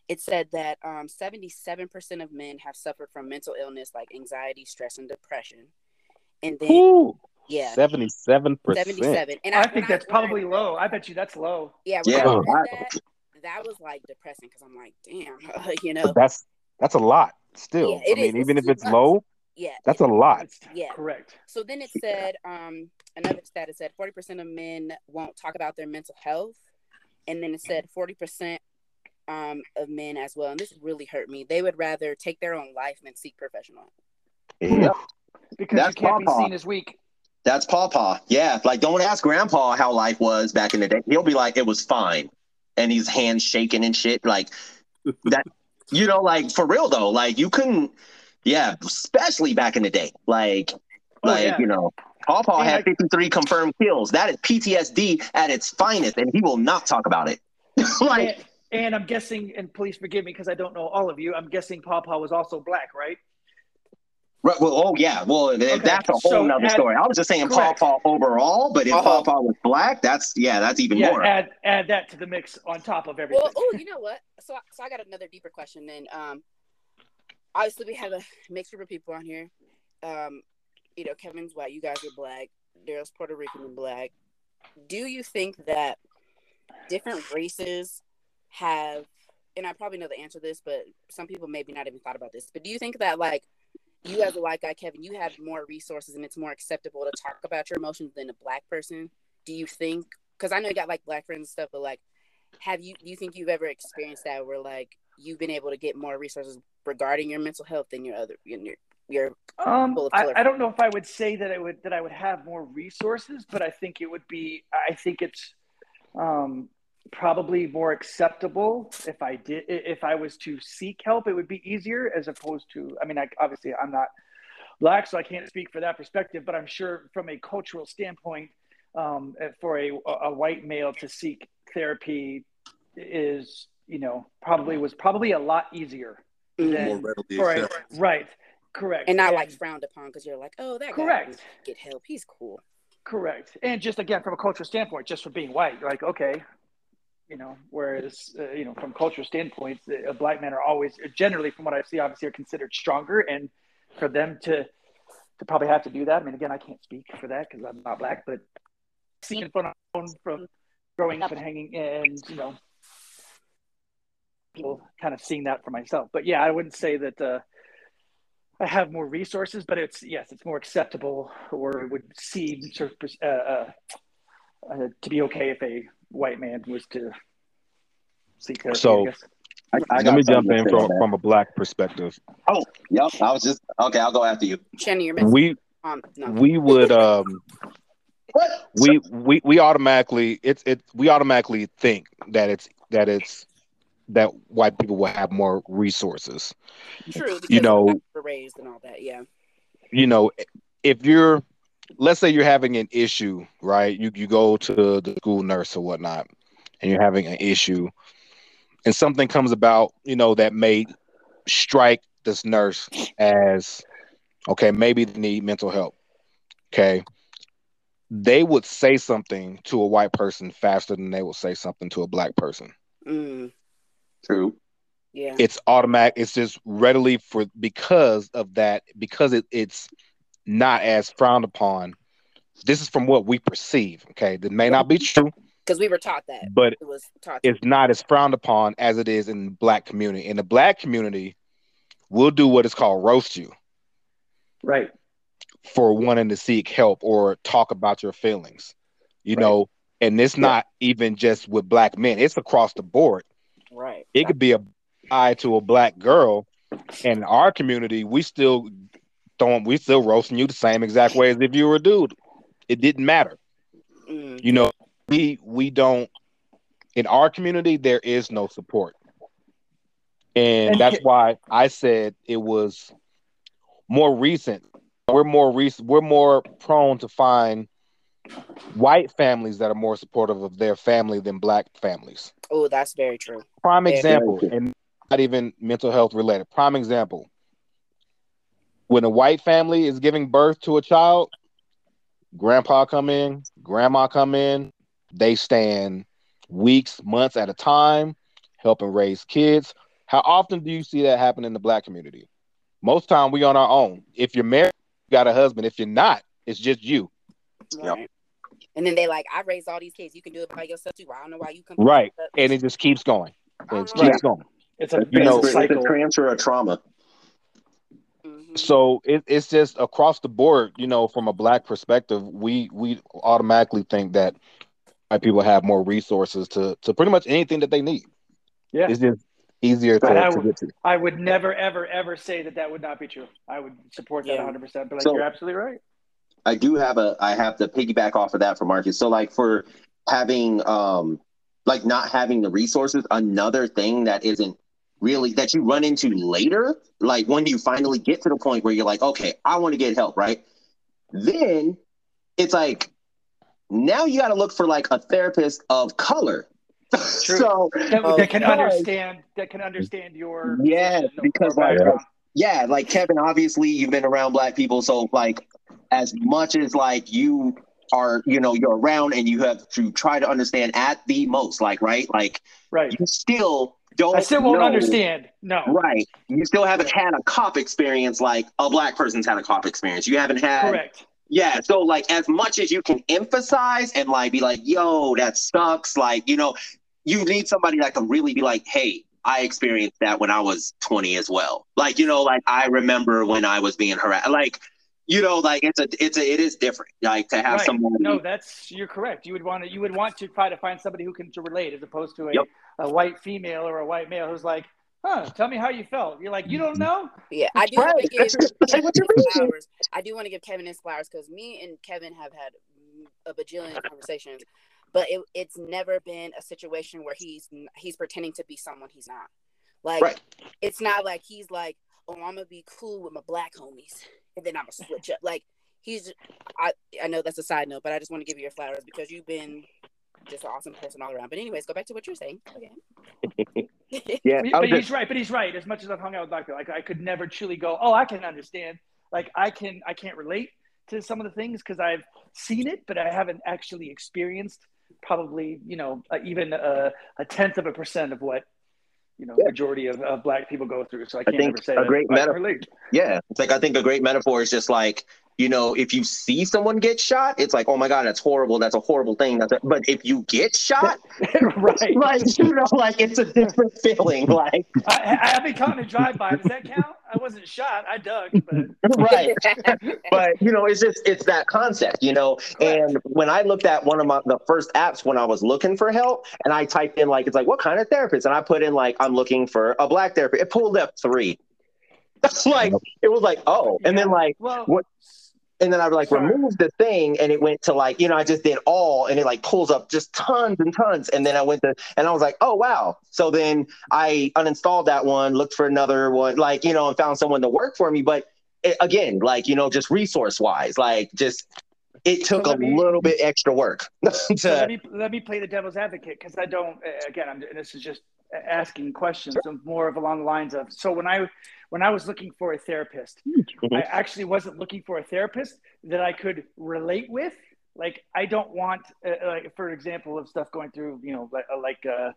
it said that um 77% of men have suffered from mental illness like anxiety, stress, and depression. And then Ooh, yeah, seventy-seven percent. 77. And I when think that's I probably read low. I bet you that's low. Yeah, when Yeah. I read that, that was like depressing because I'm like, damn, [LAUGHS] you know, But that's that's a lot. Still, Yeah, it I mean, is. It's even if it's much. low, yeah. that's a lot. Yeah. correct. So then it said, um, another stat it said 40% of men won't talk about their mental health. And then it said 40% um, of men as well. And this really hurt me. They would rather take their own life than seek professional. Yeah. Because That's you can't be seen as weak. That's Pawpaw. Yeah. Like, don't ask Grandpa how life was back in the day. He'll be like, it was fine. And he's hands shaking and shit. Like, [LAUGHS] that, you know, like, for real though, like, you couldn't, yeah, especially back in the day. Like, Oh, like, yeah. you know, Pawpaw And had I- 53 confirmed kills. That is PTSD at its finest, and he will not talk about it. [LAUGHS] like, And, and I'm guessing, and please forgive me because I don't know all of you. I'm guessing Pawpaw was also black, right? right, well, oh yeah, well, that's a whole so nother add- story. I was just saying correct. Pawpaw overall, but if Uh-huh. Pawpaw was black, that's yeah, that's even yeah. more. Add add that to the mix on top of everything. Well, oh, you know what? So, so I got another deeper question. Then, um, obviously we have a mixed group of people on here. Um, you know, Kevin's white. You guys are black. Daryl's Puerto Rican and black. Do you think that different races have? And I probably know the answer to this, but some people maybe not even thought about this. But do you think that like you as a white guy, Kevin, you have more resources and it's more acceptable to talk about your emotions than a black person? Do you think? Because I know you got like black friends and stuff, but like have you do you think you've ever experienced that where like you've been able to get more resources regarding your mental health than your other your your Um, I. I don't know if I would say that I would that I would have more resources, but I think it would be. I think it's um, probably more acceptable if I did if I was to seek help. It would be easier as opposed to. I mean, I, obviously, I'm not black, so I can't speak for that perspective. But I'm sure from a cultural standpoint, um, for a a white male to seek therapy is you know probably was probably a lot easier Mhm. than More readily for a, accepted. right correct and not like frowned upon because you're like oh that Correct. can get help he's cool Correct. And just again, from a cultural standpoint, just for being white, you're like, okay, you know, whereas, uh, you know, from cultural standpoints, uh, black men are always, generally, from what I see, obviously are considered stronger. And for them to, to probably have to do that, I mean, again, I can't speak for that because I'm not black, but seeing from, from growing up and hanging and, you know, people kind of seeing that for myself. But yeah, I wouldn't say that, uh, I have more resources, but it's yes, it's more acceptable, or it would seem sort of uh, uh, uh, to be okay if a white man was to seek therapy. So- I guess. I, I Let me jump in to say on from, from a black perspective. Oh, yep, I was just okay. I'll go after you. Shannon you're missing We um no we would um What? we we we automatically it's it we automatically think that it's that it's that white people will have more resources. true You know- of how we're raised and all that yeah You know, if you're let's say you're having an issue, right? You you go to the school nurse or whatnot, and you're having an issue, and something comes about, you know, that may strike this nurse as okay, maybe they need mental help. Okay. They would say something to a white person faster than they would say something to a black person. Mm, True. yeah. It's automatic. It's just readily for because of that, because it, it's not as frowned upon. This is from what we perceive. Okay. That may not be true, Because we were taught that. but It was taught. To it's not as frowned upon as it is in the black community. In the black community, we'll do what is called roast you Right. for wanting to seek help or talk about your feelings. You Right. know, and it's not even just with black men, it's across the board. right. It could be a eye to a black girl. In our community, we still don't we still roasting you the same exact way as if you were a dude. It didn't matter. Mm, You know, we we don't in our community there is no support. And And that's why I said it was more recent. We're more recent we're more prone to find white families that are more supportive of their family than black families. oh, that's very true. Prime Yeah. example, true. and not even mental health related. Prime example. When a white family is giving birth to a child, grandpa come in, grandma come in, they stand weeks, months at a time, helping raise kids. How often do you see that happen in the black community? Most time we on our own. If you're married, you got a husband. If you're not, it's just you. Yep. And then they like, I raised all these kids. You can do it by yourself too. I don't know why you come. Right. And it just keeps going. It don't keeps going. It's a You know- vicious it's a cycle. transfer of trauma. So it, it's just across the board you know from a black perspective we we automatically think that white people have more resources to to pretty much anything that they need Yeah. it's just easier to, I to would- get to I would never, ever, ever say that that would not be true. I would support that Yeah. 100%. But like, So- you're absolutely right. I do have a I have to piggyback off of that for Marcus. So like for having um like not having the resources, another thing that isn't really that you run into later, like when you finally get to the point where you're like, okay, I want to get help, right? Then it's like now you got to look for like a therapist of color. True. [LAUGHS] so That, that can because- understand. That can understand your Yeah, because, like, background. yeah, like Kevin, obviously you've been around black people, so like as much as like you are, you know, you're around and you have to try to understand at the most, like right, like right. you still don't. I still won't know- understand. No. Right, you still haven't had a cop experience like a black person's had a cop experience. You haven't had, Correct. yeah. So like as much as you can emphasize and like be like, yo, that sucks. Like you know, you need somebody that can really be like, hey. I experienced that when I was 20 as well. Like, you know, like I remember when I was being harassed. Like, you know, like it's a, it's a, it is different. Like to have Right. someone. No, that's you're correct. You would want to you would want to try to find somebody who can to relate as opposed to a, Yep. a white female or a white male who's like, huh, tell me how you felt. You're like, you don't know? Yeah, I do want Right. to give [LAUGHS] That's- that's Kevin what you his mean. flowers. I do want to give Kevin his flowers because me and Kevin have had a bajillion conversations, but it, it's never been a situation where he's he's pretending to be someone he's not. Like Right. it's not like he's like, oh, I'm gonna be cool with my black homies, and then I'm gonna switch up. Like he's, I I know that's a side note, but I just want to give you your flowers because you've been just an awesome person all around. But anyways, go back to what you're saying. Okay. [LAUGHS] Yeah. But I was he's just- right. But he's right. As much as I've hung out with Doctor, like I could never truly go, oh, I can understand. Like I can, I can't relate to some of the things because I've seen it, but I haven't actually experienced probably, you know, uh, even a, a tenth of a percent of what, you know, Yeah. majority of, of black people go through. So I can't think ever say a that great I can meta- relate. Yeah, it's like I think a great metaphor is just like you know if you see someone get shot, it's like oh my god, that's horrible, that's a horrible thing. That's a, but if you get shot, [LAUGHS] right. [LAUGHS] like you know, like it's a different feeling. [LAUGHS] Like I, I, I've been caught in a drive-by. Does that count? I wasn't shot. I dug, but right, but you know, it's just it's that concept, you know. And when I looked at one of my the first apps when I was looking for help, and I typed in like it's like what kind of therapist, and I put in like I'm looking for a black therapist. It pulled up three. That's like it was like oh, and then like well, What- and then I like Sorry. remove the thing and it went to like, you know, I just did all and it like pulls up just tons and tons. And then I went to, and I was like, oh, wow. So then I uninstalled that one, looked for another one, like, you know, and found someone to work for me. But it, again, like, you know, just resource wise, like just it took So a me- little bit extra work [LAUGHS] So let me let me play the devil's advocate because I don't. Again, I'm, this is just asking questions. of more of along the lines of. So when I when I was looking for a therapist, I actually wasn't looking for a therapist that I could relate with. Like I don't want, uh, like for example, of stuff going through, you know, like uh, like uh,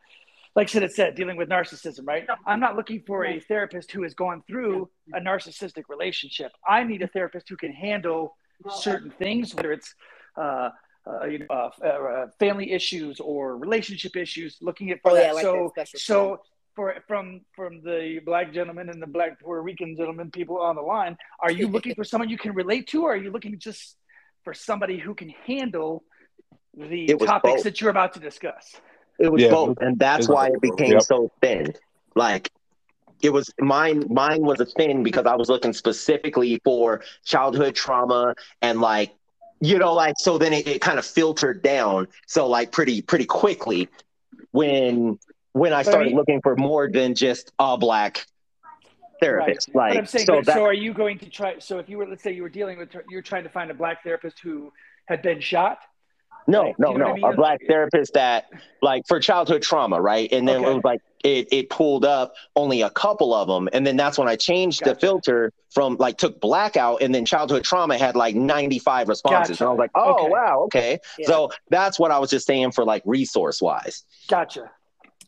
like Sid had said, dealing with narcissism, right? I'm not looking for a therapist who has gone through a narcissistic relationship. I need a therapist who can handle certain things, whether it's uh, uh, you know, uh, uh, family issues or relationship issues. Looking at for Oh, that. yeah, like so that special so for from from the black gentleman and the black Puerto Rican gentleman people on the line, are you looking for [LAUGHS] someone you can relate to, or are you looking just for somebody who can handle the topics both. that you're about to discuss? It was Yeah. both, and that's It's- why it became Yep. so thin. Like it was mine. Mine was a thin because I was looking specifically for childhood trauma and like, you know, like so. Then it, it kind of filtered down. So like pretty pretty quickly when when I started looking for more than just all black therapist. But I'm Like saying, so that so are you going to try? So if you were, let's say, you were dealing with, you're trying to find a black therapist who had been shot. No, Like, no, you know no. I mean? A black therapist that, like, for childhood trauma, right? And then Okay. it was like it it pulled up only a couple of them, and then that's when I changed the filter from like took blackout, and then childhood trauma had like ninety five responses, Gotcha. and I was like, oh Okay. wow, okay. Yeah. So that's what I was just saying for like resource wise. Gotcha.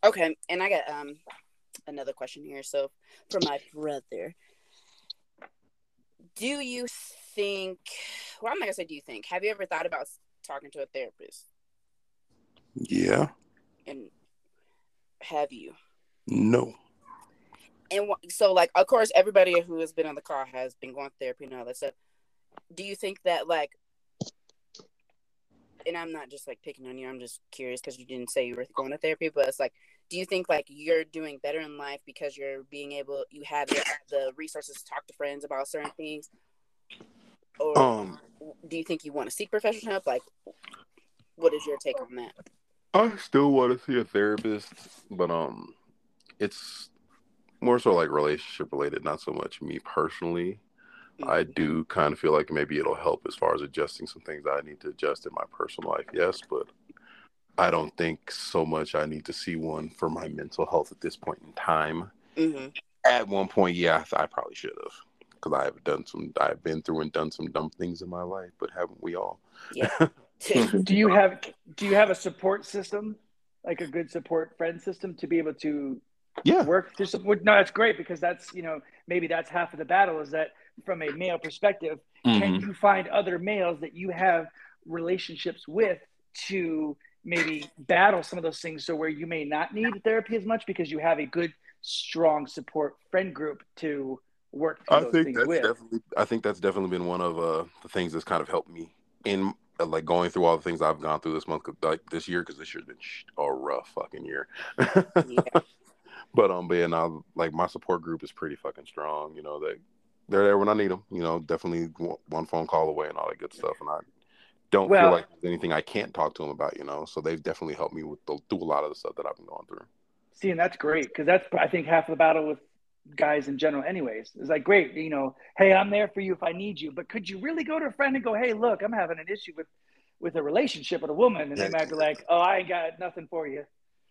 Okay, and I got um another question here. So for my brother, do you think? Well, I'm not gonna say. Do you think? Have you ever thought about talking to a therapist? Yeah. And have you? No. And so, like, of course, everybody who has been on the call has been going to therapy and all that stuff. Do you think that, like, and I'm not just like picking on you. I'm just curious because you didn't say you were going to therapy, but it's like, do you think like you're doing better in life because you're being able, you have the, the resources to talk to friends about certain things, or Um, do you think you want to seek professional help? Like, what is your take on that? I still want to see a therapist, but um, it's more so like relationship related, not so much me personally. I do kind of feel like maybe it'll help as far as adjusting some things I need to adjust in my personal life. Yes, but I don't think so much I need to see one for my mental health at this point in time. hmm At one point, yeah, I probably should have because I have done some, I've been through and done some dumb things in my life, but haven't we all? Yeah. [LAUGHS] [LAUGHS] Do you have Do you have a support system, like a good support friend system, to be able to Yeah. work through some? No, that's great because that's you know maybe that's half of the battle is that from a male perspective, can Mhm. you find other males that you have relationships with to maybe battle some of those things so where you may not need therapy as much because you have a good strong support friend group to work through I think that's with definitely. I think that's definitely been one of uh, the things that's kind of helped me in uh, like going through all the things I've gone through this month, like this year, because this year's been a rough fucking year. Yeah. [LAUGHS] But um, but yeah, now like my support group is pretty fucking strong. You know, they they're there when I need them. You know, definitely one- one phone call away and all that good stuff. And I don't Well- feel like there's anything I can't talk to them about. You know, so they've definitely helped me with the, through a lot of the stuff that I've been going through. See, and that's great because that's I think half the battle with guys in general, anyways. It's like great, you know, hey, I'm there for you if I need you, but could you really go to a friend and go, hey, look, I'm having an issue with with a relationship with a woman, and they might be like, oh, I ain't got nothing for you.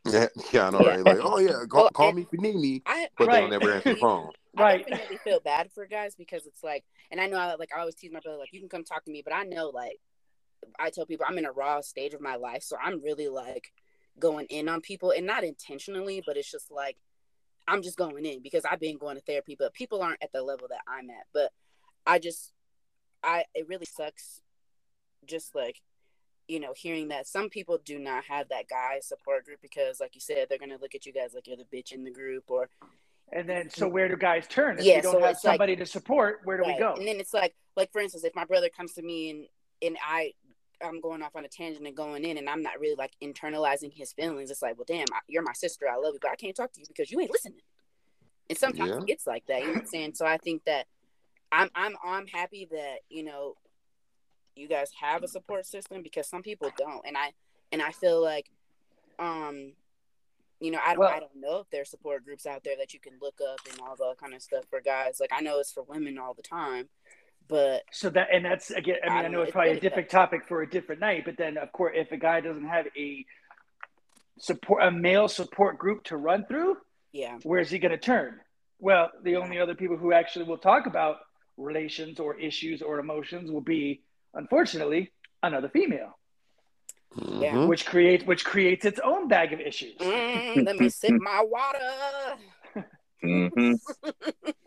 Yeah, [LAUGHS] yeah, I know, right? Like, oh yeah, [LAUGHS] call, Well, call me if you need me, I, but Right. they'll never answer the phone. [LAUGHS] Right i definitely feel bad for guys because it's like, and I know, I, like I always tease my brother, like you can come talk to me, but I know, like, I tell people I'm in a raw stage of my life, so I'm really like going in on people, and not intentionally, but it's just like I'm just going in because I've been going to therapy, but people aren't at the level that I'm at. But I just, I it really sucks, just like you know, hearing that some people do not have that guy support group because, like you said, they're gonna look at you guys like you're the bitch in the group, or And then, so where do guys turn? If Yeah, you don't so have it's like- somebody to support, where do we go? And then it's like, like for instance, if my brother comes to me and and I, I'm going off on a tangent and going in, and I'm not really like internalizing his feelings. It's like, well, damn, I- you're my sister. I love you, but I can't talk to you because you ain't listening. And sometimes Yeah. it gets like that. You know what I'm saying? So I think that I'm I'm I'm happy that you know you guys have a support system because some people don't, and I and I feel like, um. You know, I don't, Well- I don't know if there's support groups out there that you can look up and all that kind of stuff for guys. Like I know it's for women all the time, But So that and that's again. I mean, I I, know know, it's probably really a different topic for a different night. But then, of course, if a guy doesn't have a support, a male support group to run through, yeah, where's he going to turn? Well, the only other people who actually will talk about relations or issues or emotions will be, unfortunately, another female, Yeah. Mhm. which creates which creates its own bag of issues. Mm, let me sip my water. hmm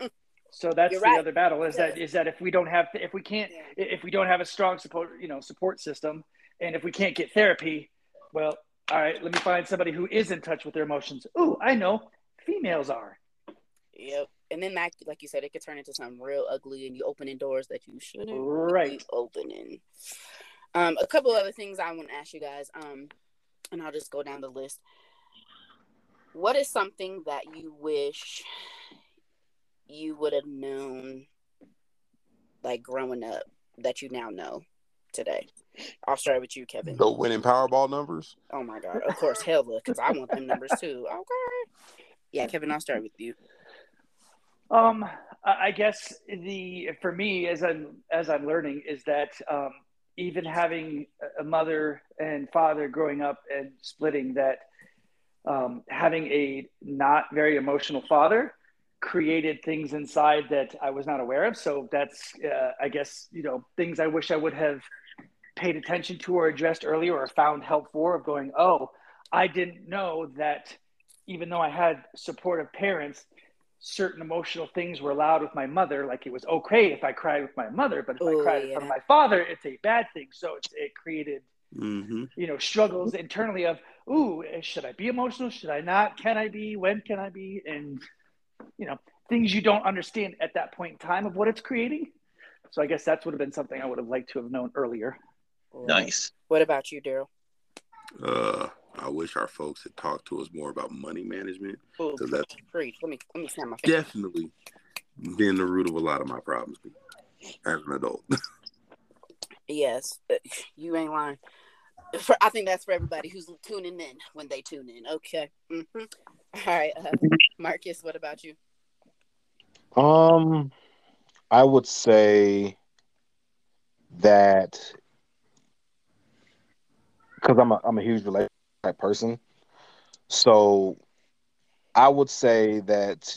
[LAUGHS] So that's You're the other battle is that is that if we don't have if we can't Yeah. if we don't have a strong support you know support system and if we can't get therapy, well, all right, let me find somebody who is in touch with their emotions. Ooh, I know, females are. Yep. And then that, like you said, it could turn into something real ugly, and you opening doors that you shouldn't Right. be opening. Um, a couple other things I want to ask you guys. Um, and I'll just go down the list. What is something that you wish you would have known, like growing up, that you now know today? I'll start with you, Kevin. The winning Powerball numbers. Oh my god! Of course, hell, because I want them numbers too. [LAUGHS] Okay. Yeah, Kevin, I'll start with you. Um, I I guess the for me as I'm as I'm learning is that um, even having a mother and father growing up and splitting, that um, having a not very emotional father created things inside that I was not aware of. So that's uh, I guess you know things I wish I would have paid attention to or addressed earlier or found help for of going oh I didn't know that even though I had supportive parents certain emotional things were allowed with my mother. Like it was okay if I cried with my mother, but if Ooh, I cried in front of my father, it's a bad thing. So it's, it created, Mm-hmm. you know, struggles internally of, ooh, should I be emotional? Should I not? Can I be? When can I be? And, you know, things you don't understand at that point in time of what it's creating. So I guess that would have been something I would have liked to have known earlier. Nice. What about you, Daryl? Uh, I wish our folks had talked to us more about money management Ooh, because that's preach. Let me let me snap my finger. definitely been the root of a lot of my problems as an adult. [LAUGHS] Yes, you ain't lying. For, I think that's for everybody who's tuning in when they tune in. Okay. hmm [LAUGHS] All right, uh, Marcus. What about you? Um, I would say that because I'm a I'm a huge relationship type person, so I would say that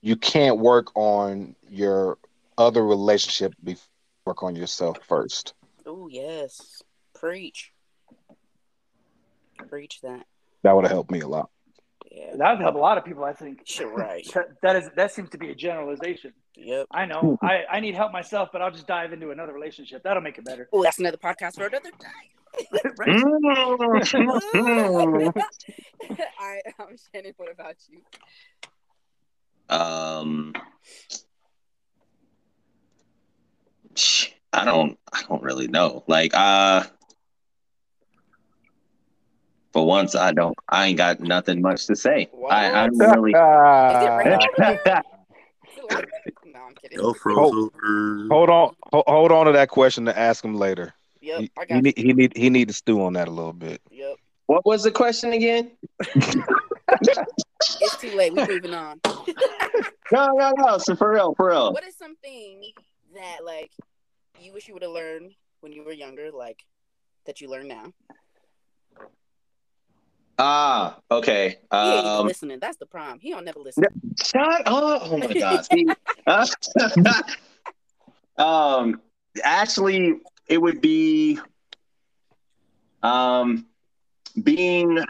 you can't work on your other relationship before you work on yourself first. Oh yes, preach. Preach that. That would have helped me a lot. Yeah. That would help a lot of people, I think. Sure, right. [LAUGHS] That- that is that seems to be a generalization. Yep. I know. [LAUGHS] I, I need help myself, but I'll just dive into another relationship. That'll make it better. Oh, that's another podcast for another day. [LAUGHS] right? All right, um, Shannon. What about you? um, I don't, I don't really know. Like, uh, for once, I don't, I ain't got nothing much to say. I, I'm really. [LAUGHS] Is it [LAUGHS] like that? [LAUGHS] No, I'm kidding. Yo, froze Oh. hold on, hold, hold on to that question to ask him later. Yep, he, I he got you. need he need he need to stew on that a little bit. Yep. What was the question again? It's too late. We're moving on. No, no, no. So for real, for real. what is something that like you wish you would have learned when you were younger, like that you learn now? Ah, okay. He ain't even Um, listening. That's the problem. He don't never listen. Shut up! Oh my god. See? Uh, [LAUGHS] um, actually, it would be um being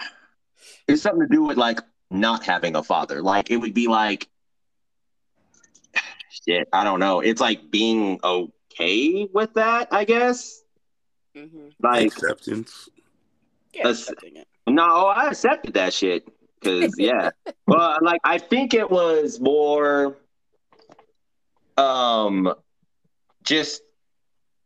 it's something to do with like not having a father. Like it would be like [SIGHS] shit. I don't know. It's like being okay with that. I guess. Mm-hmm. Like Acceptance. Yeah, accepting it. No, I accepted that shit. Cause yeah. [LAUGHS] well, like I think it was more um just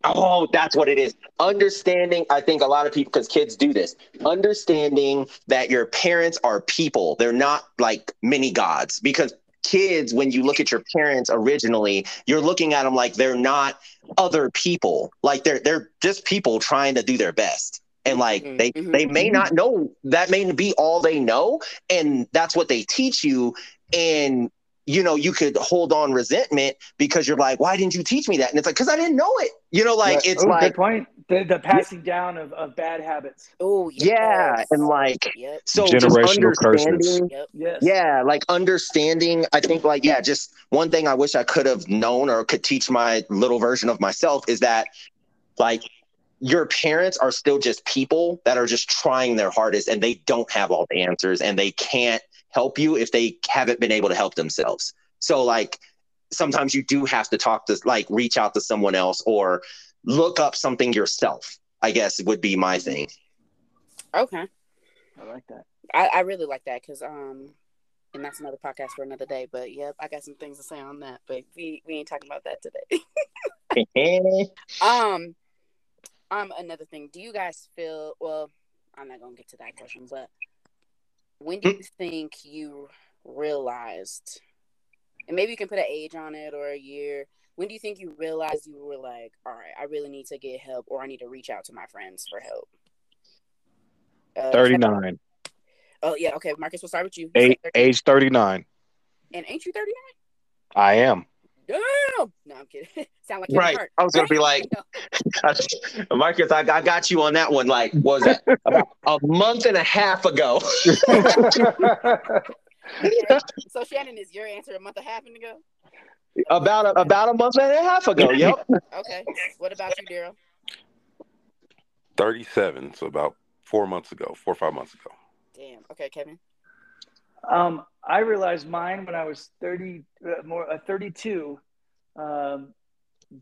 oh, that's what it is. Understanding, I think a lot of people because kids do this. Understanding that your parents are people. They're not like mini gods. Because kids, when you look at your parents originally, you're looking at them like they're not other people. Like they're they're just people trying to do their best. And like Mhm, they they may not know that may be all they know, and that's what they teach you. And you know, you could hold on resentment because you're like, why didn't you teach me that? And it's like, because I didn't know it. You know, like Yeah. it's Oh, like, point. The, the passing down of, of bad habits. Oh yeah, and like, Yep. so just Generational curses. understanding. Yep. Yes. Yeah, like understanding. I think, like, yeah, just one thing I wish I could have known or could teach my little version of myself is that, like, your parents are still just people that are just trying their hardest and they don't have all the answers and they can't help you if they haven't been able to help themselves. So, like, sometimes you do have to talk to, like, reach out to someone else or look up something yourself, I guess would be my thing. Okay. I like that. I, I really like that because um, and that's another podcast for another day. But yep, I got some things to say on that. But we we ain't talking about that today. [LAUGHS] [LAUGHS] um, um, another thing. Do you guys feel? Well, I'm not gonna get to that question, but when do you think you realized? And maybe you can put an age on it or a year. When do you think you realized you were like, all right, I really need to get help, or I need to reach out to my friends for help? Uh, 39. Oh yeah, okay. Marcus, we'll start with you. Age, age 39. And ain't you 39? I am. Damn. [LAUGHS] No, I'm kidding. [LAUGHS] Sound like Kevin Right. Hart. I was gonna be like- [LAUGHS] Marcus, I, I got you on that one. Like, was that about a month and a half ago? Okay. So Shannon is your answer a month and a half ago. about a, about a month and a half ago. Yep. Okay. What about you, Daryl? 37, so about four months ago, four or five months ago. Damn. Okay, Kevin. Um, I realized mine when I was 30, uh, more uh, 32, um,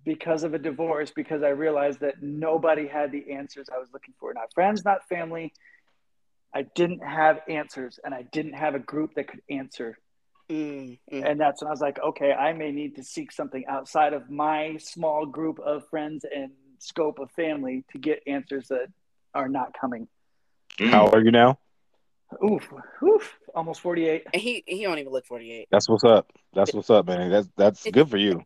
because of a divorce, because I realized that nobody had the answers I was looking for. Not friends, not family. I didn't have answers, and I didn't have a group that could answer. Mm, mm. And that's when I was like, okay, I may need to seek something outside of my small group of friends and scope of family to get answers that are not coming. How old are you now? Oof, oof, almost 48. And he he don't even look 48. That's what's up. That's what's up, man. That's that's [LAUGHS] good for you.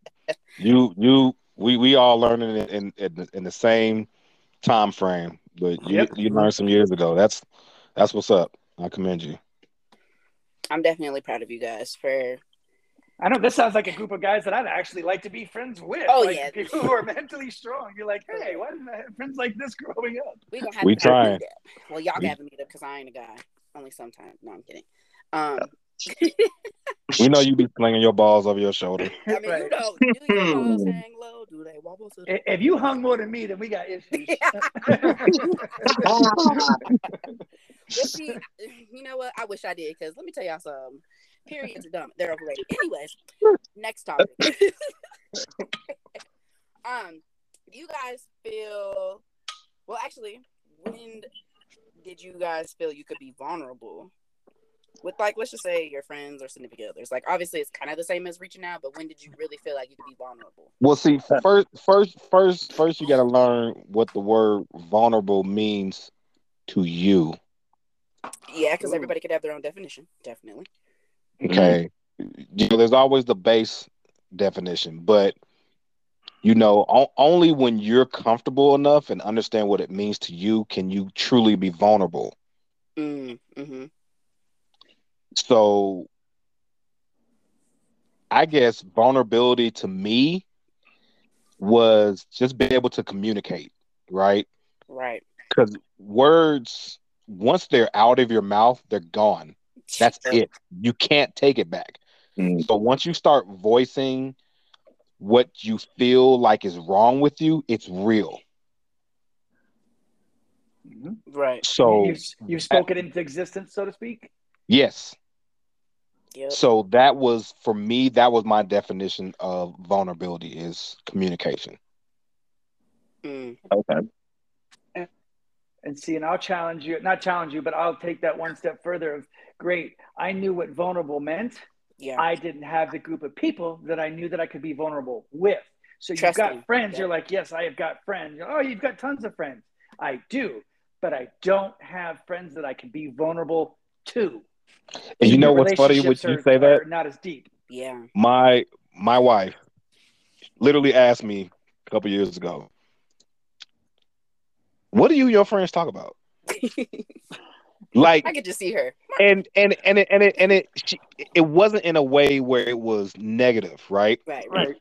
You you we we all learning in in, in, the, in the same time frame, but you Yep. you learned some years ago. That's that's what's up. I commend you. I'm definitely proud of you guys for. I know this sounds like a group of guys that I'd actually like to be friends with. Oh, like, yeah. [LAUGHS] people who are mentally strong. You're like, hey, why didn't I have friends like this growing up? We gonna have We to have a trying. Well, y'all We- got a meetup because I ain't a guy. Only sometimes. No, I'm kidding. Um, [LAUGHS] We know you be slinging your balls over your shoulder. [LAUGHS] I mean, you know, do your balls hang low? Do they wobble to the If you hung more than me, then we got issues. [LAUGHS] Well, see, you know what? I wish I did because let me tell y'all some. Periods are dumb. They're overrated. Anyways, next topic. um, you guys feel? Well, actually, when did you guys feel you could be vulnerable with, like, let's just say your friends or significant others? Like, obviously, it's kind of the same as reaching out, but when did you really feel like you could be vulnerable? Well, see, first, first, first, first, you got to learn what the word vulnerable means to you. Yeah, because everybody could have their own definition. Definitely. Okay, you know, there's always the base definition, but you know, o- only when you're comfortable enough and understand what it means to you can you truly be vulnerable. Mm, hmm So, I guess vulnerability to me was just being able to communicate, right? Right. Because words, once they're out of your mouth, they're gone. That's it. You can't take it back. Mm. So once you start voicing what you feel like is wrong with you, it's real. Mhm. Right. So you've, you've spoken into existence, so to speak. yes. Yep. So that was for me, that was my definition of vulnerability is communication. Mm. Okay. And see, and I'll challenge you, not challenge you, but I'll take that one step further of great. I knew what vulnerable meant. Yeah. I didn't have the group of people that I knew that I could be vulnerable with. So you've Trusting. got friends. Yeah. You're like, yes, I have got friends. You're, oh, you've got tons of friends. I do, but I don't have friends that I can be vulnerable to. And you know what's funny when relationships you are- say that? Not as deep. yeah. My my wife literally asked me a couple years ago, "What do you and your friends talk about?" [LAUGHS] Like I could just see her. and and and it and it and it she, it wasn't in a way where it was negative, right? Right, right. Right.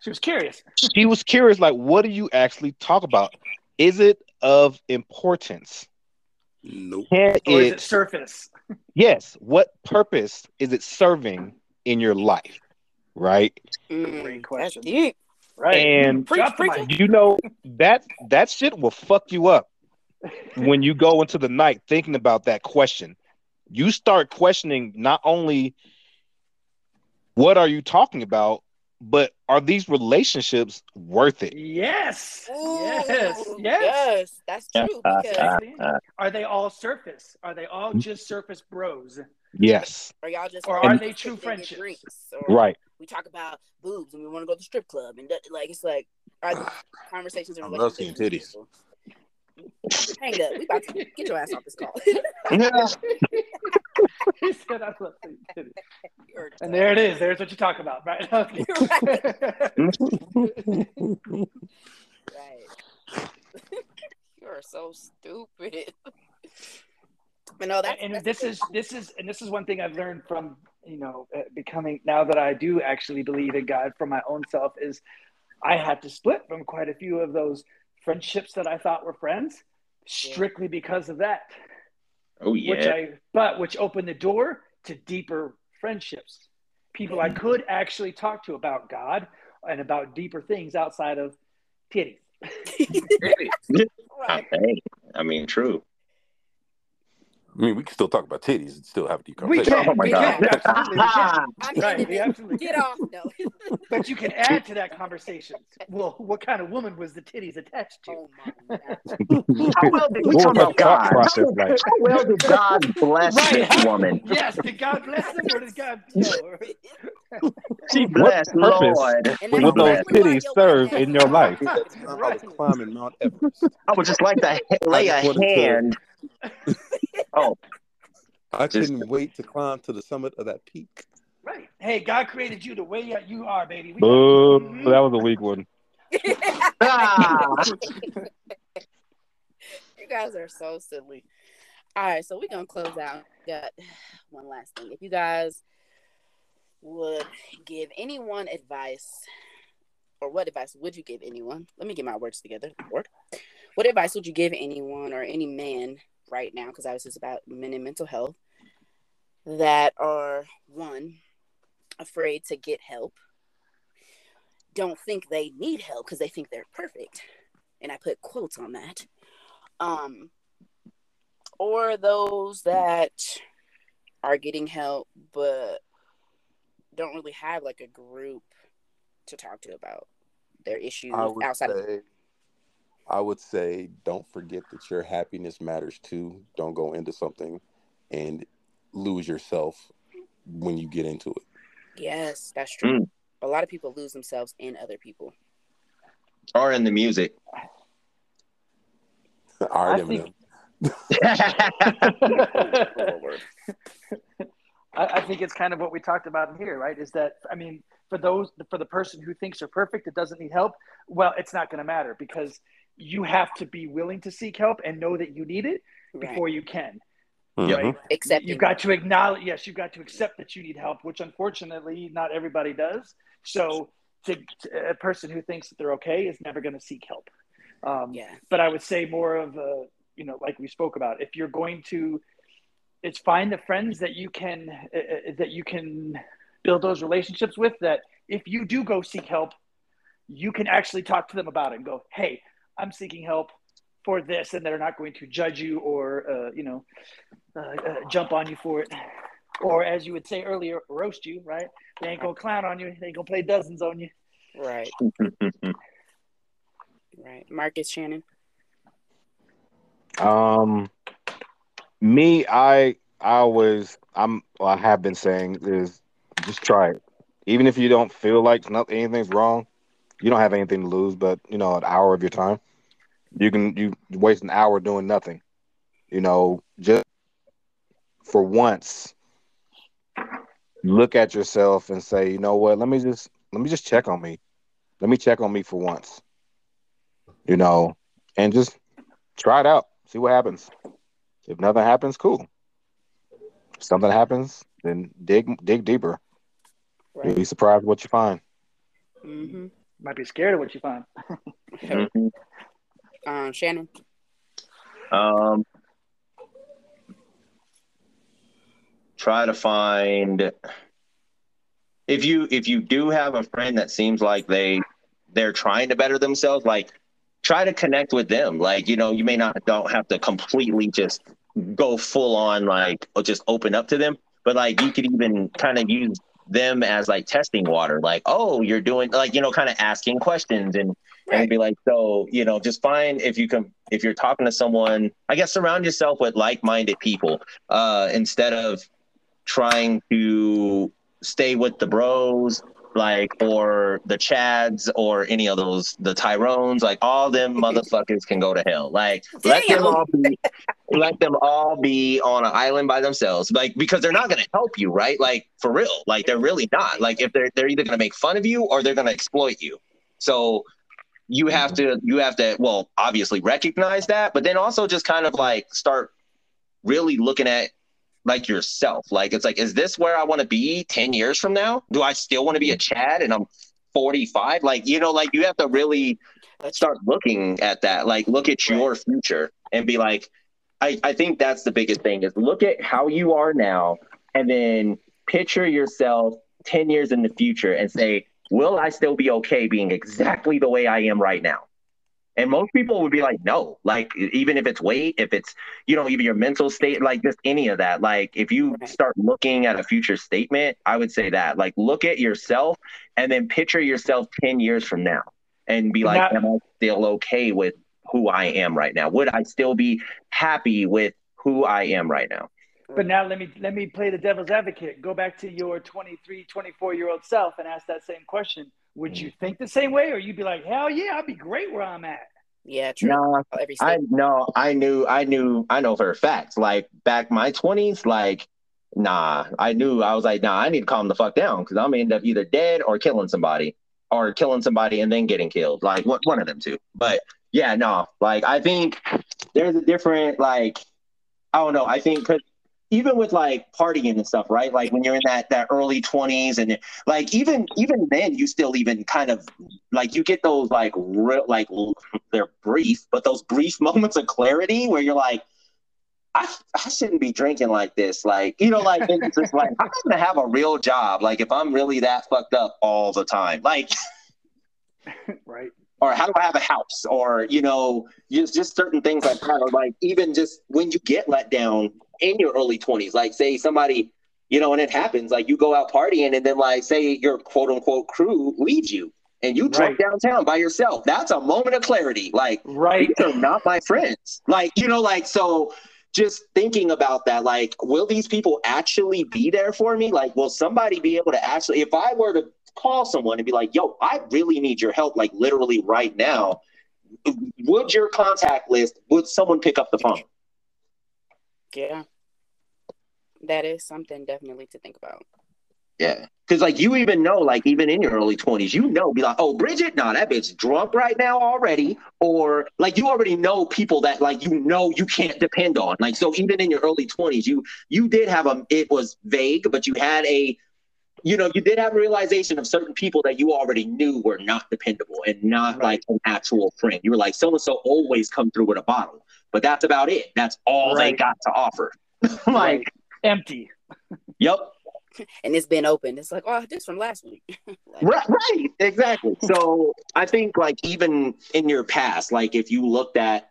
She was curious. She was curious, like, what do you actually talk about? Is it of importance? Nope. Can Or is it it? surface? Yes. What purpose is it serving in your life? Right. Mm, Great that's question. deep. Right. And Preach, Drop the preacher. mic. you know that that shit will fuck you up when you go into the night thinking about that question. You start questioning not only what are you talking about, but are these relationships worth it? Yes. Ooh, Yes. Yes. yes, that's true. Ah, ah, because ah, Are they all surface? Are they all mm-hmm. just surface bros? Yes. or y'all just Or are we they true and friendships? drinks, or Right. We talk about boobs and we want to go to the strip club and that- like it's like our [SIGHS] conversations and I love seeing relationships. Hang up. We about to get your ass off this call. [LAUGHS] he said, "I love titties." [LAUGHS] And there it is. There's what you talk about, right? [LAUGHS] Okay. Right. you are so stupid. But no, that's, and that's this is this is and this is one thing I've learned from you know uh, becoming now that I do actually believe in God for my own self is I had to split from quite a few of those friendships that I thought were friends strictly because of that. Oh Which yeah. I but which opened the door to deeper friendships. People I hmm. could actually talk to about God and about deeper things outside of titties. [LAUGHS] right. [LAUGHS] Hey, I mean, true. I mean, we can still talk about titties and still have a deep We conversation. can, Oh my we God. can, we can. I'm Right, we absolutely Get off. No. [LAUGHS] But you can add to that conversation. Well, what kind of woman was the titties attached to? oh my god. [LAUGHS] How well did we talk about God? process How, like? how well did God [LAUGHS] bless Right. this woman? Yes, did God bless them or did God no? She What purpose Lord. And She those titties serve in your is life? not- I was climbing Mount Everest. I would just like to lay I a just wanted to- hand. Oh, I Just- couldn't wait to climb to the summit of that peak. Right. Hey, God created you the way you are, baby. We Boo. Mhm. That was a weak one. [LAUGHS] you guys are so silly. All right, so we're gonna close out. Got [SIGHS] one last thing. If you guys would give anyone advice, or what advice would you give anyone? Let me get my words together. Word. What advice would you give anyone or any man right now? Because obviously it's about men and mental health that are one afraid to get help, don't think they need help because they think they're perfect, and I put quotes on that. Um, or those that are getting help but don't really have like a group to talk to about their issues I outside of say, I would say, don't forget that your happiness matters too. Don't go into something and lose yourself when you get into it. yes that's true Mm. a lot of people lose themselves in other people or in the music. [LAUGHS] All right, I think- [LAUGHS] I, I think it's kind of what we talked about in here, right? Is that I mean, for those for the person who thinks they're perfect, it doesn't need help. Well, it's not going to matter because you have to be willing to seek help and know that you need it right before you can. Mhm. Right? accepting You've got to acknowledge, yes, you've got to accept that you need help, which unfortunately not everybody does. So, to, to a person who thinks that they're okay is never going to seek help. Um, yeah but I would say more of a, you know, like we spoke about, if you're going to, it's find the friends that you can uh, uh, that you can build those relationships with. That if you do go seek help, you can actually talk to them about it and go, "Hey, I'm seeking help for this," and they're not going to judge you or, uh, you know, uh, uh, jump on you for it, or as you would say earlier, roast you. Right? They ain't gonna clown on you. They ain't gonna play dozens on you. right [LAUGHS] right marcus shannon Um, me, I, I always, I'm, well, I have been saying is just try it. Even if you don't feel like nothing, anything's wrong, you don't have anything to lose. But you know, an hour of your time, you can you waste an hour doing nothing. You know, just for once, look at yourself and say, you know what? Let me just let me just check on me. Let me check on me for once. You know, and just try it out. See what happens. If nothing happens, cool. If something happens, then dig dig deeper. You'll be surprised what you find. Mm-hmm. Might be scared of what you find. Mhm. Um, Shannon. Um, try to find if you if you do have a friend that seems like they they're trying to better themselves, like try to connect with them. Like you know, you may not don't have to completely just go full on like or just open up to them, but like you could even kind of use them as like testing water. Like, oh, you're doing like you know, kind of asking questions and and be like, so you know, just find if you can if you're talking to someone, I guess surround yourself with like-minded people uh, instead of trying to stay with the bros like or the chads or any of those the tyrones like all them [LAUGHS] motherfuckers can go to hell. Like let them all be let them all be on an island by themselves like because they're not going to help you right? Like for real like they're really not. Like if they're they're either going to make fun of you or they're going to exploit you. So you have mm-hmm. to you have to well obviously recognize that but then also just kind of like start really looking at like yourself. Like it's like is this where i want to be 10 years from now? Do i still want to be a mm-hmm. chad and i'm 45 like you know like you have to really start looking at that. Like look at your future and be like I, I think that's the biggest thing is look at how you are now and then picture yourself 10 years in the future and say will i still be okay being exactly the way i am right now? And most people would be like no like even if it's weight if it's you know even your mental state like just any of that. Like if you start looking at a future statement i would say that. Like look at yourself and then picture yourself 10 years from now and be like Not- am i still okay with who i am right now? Would i still be happy with who i am right now But now let me let me play the devil's advocate. Go back to your 23, 24 year old self and ask that same question. Would mm. you think the same way, or you'd be like, hell yeah, I'd be great where I'm at? yeah, true. no Every I state. know, I knew, I knew, I know for a fact. Like back my twenties, like nah, I knew I was like, nah, I need to calm the fuck down because I'm gonna end up either dead or killing somebody, or killing somebody and then getting killed. Like what one of them two. But yeah, no, like I think there's a different like I don't know. I think because even with like partying and stuff, right? Like when you're in that that early twenties and like even even then you still even kind of like you get those like real like they're brief, but those brief [LAUGHS] moments of clarity where you're like, I, I shouldn't be drinking like this. Like, you know, like it's just like I'm gonna have a real job. Like if I'm really that fucked up all the time. Like [LAUGHS] Right. or how do I have a house? Or, you know, just just certain things like that. Or like even just when you get let down in your early twenties, like say somebody, you know, and it happens, like you go out partying and then like say your quote unquote crew leaves you and you drunk downtown by yourself. That's a moment of clarity. Like Right. these are not my friends. Like, you know, like so just thinking about that, like, will these people actually be there for me? Like, will somebody be able to actually, if I were to call someone and be like, yo, I really need your help, like literally right now, would your contact list, would someone pick up the phone? Yeah. That is something definitely to think about. Yeah. Cause like you even know, like even in your early 20s, you know, be like, oh, Bridget, no, that bitch drunk right now already. Or like you already know people that like you know you can't depend on. Like so even in your early 20s, you you did have a it was vague, but you had a you know, you did have a realization of certain people that you already knew were not dependable and not Right. like an actual friend. You were like, so and so always come through with a bottle, but that's about it. That's all they got to offer. [LAUGHS] like, Right. Empty. yep, And it's been open. It's like, oh, this from last week. [LAUGHS] Like, Right, right, exactly. So I think like even in your past, like if you looked at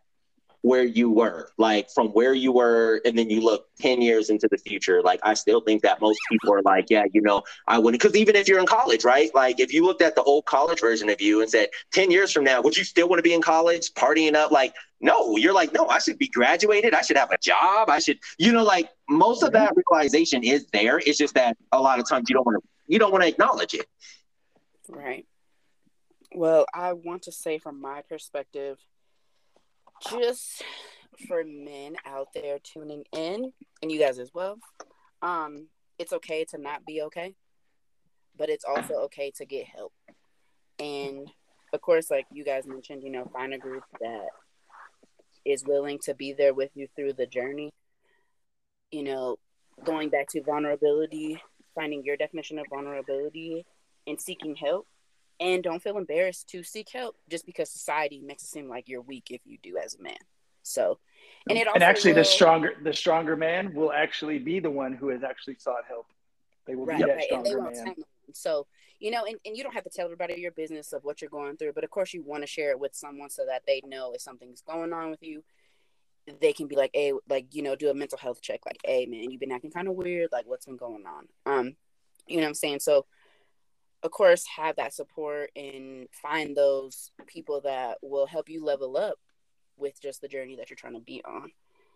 where you were, like from where you were, and then you look 10 years into the future, like I still think that most people are like, yeah, you know, I wouldn't. Because even if you're in college, right? Like if you looked at the old college version of you and said, 10 years from now, would you still want to be in college partying up? Like, no, you're like, no, I should be graduated. I should have a job. I should, you know, like most of that realization is there. It's just that a lot of times you don't want to, you don't want to acknowledge it. Right. Well, I want to say from my perspective, just for men out there tuning in, and you guys as well, um, it's okay to not be okay, but it's also okay to get help. And of course, like you guys mentioned, you know, find a group that is willing to be there with you through the journey. you know, going back to vulnerability, finding your definition of vulnerability and seeking help. And don't feel embarrassed to seek help just because society makes it seem like you're weak if you do as a man. So, and it and actually, will, the stronger the stronger man will actually be the one who has actually sought help. They will right, be that right. stronger man. So, you know, and, and you don't have to tell everybody your business of what you're going through, but of course, you want to share it with someone so that they know if something's going on with you. They can be like, hey, like, you know, do a mental health check. Like, hey, man, you've been acting kind of weird. Like, what's been going on? Um, you know what I'm saying? So, of course, have that support and find those people that will help you level up with just the journey that you're trying to be on.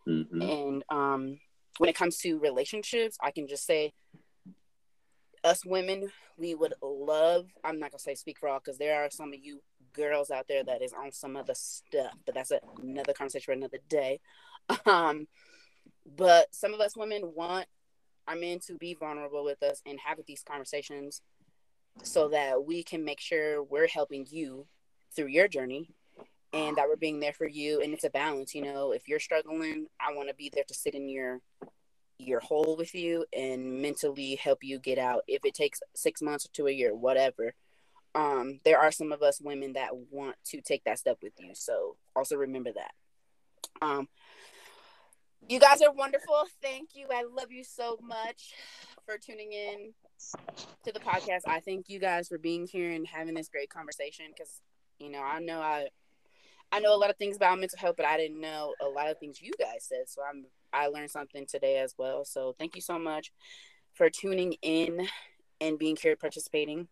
Mhm. And um, when it comes to relationships, I can just say, us women, we would love. I'm not gonna say speak for all because there are some of you girls out there that is on some other stuff, but that's another conversation for another day. [LAUGHS] Um, but some of us women want our men to be vulnerable with us and have these conversations so that we can make sure we're helping you through your journey and that we're being there for you and it's a balance you know if you're struggling i want to be there to sit in your your hole with you and mentally help you get out if it takes six months to a year whatever. Um there are some of us women that want to take that step with you so also remember that. Um you guys are wonderful. Thank you. I love you so much for tuning in to the podcast. I thank you guys for being here and having this great conversation because you know i know i I know a lot of things about mental health, but I didn't know a lot of things you guys said. So I'm I learned something today as well. So thank you so much for tuning in and being here participating.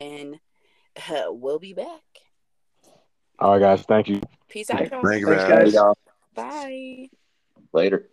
And uh, we'll be back. All right, guys. Thank you. Peace out, y'all. Thank you, Thanks, guys. Bye. Later.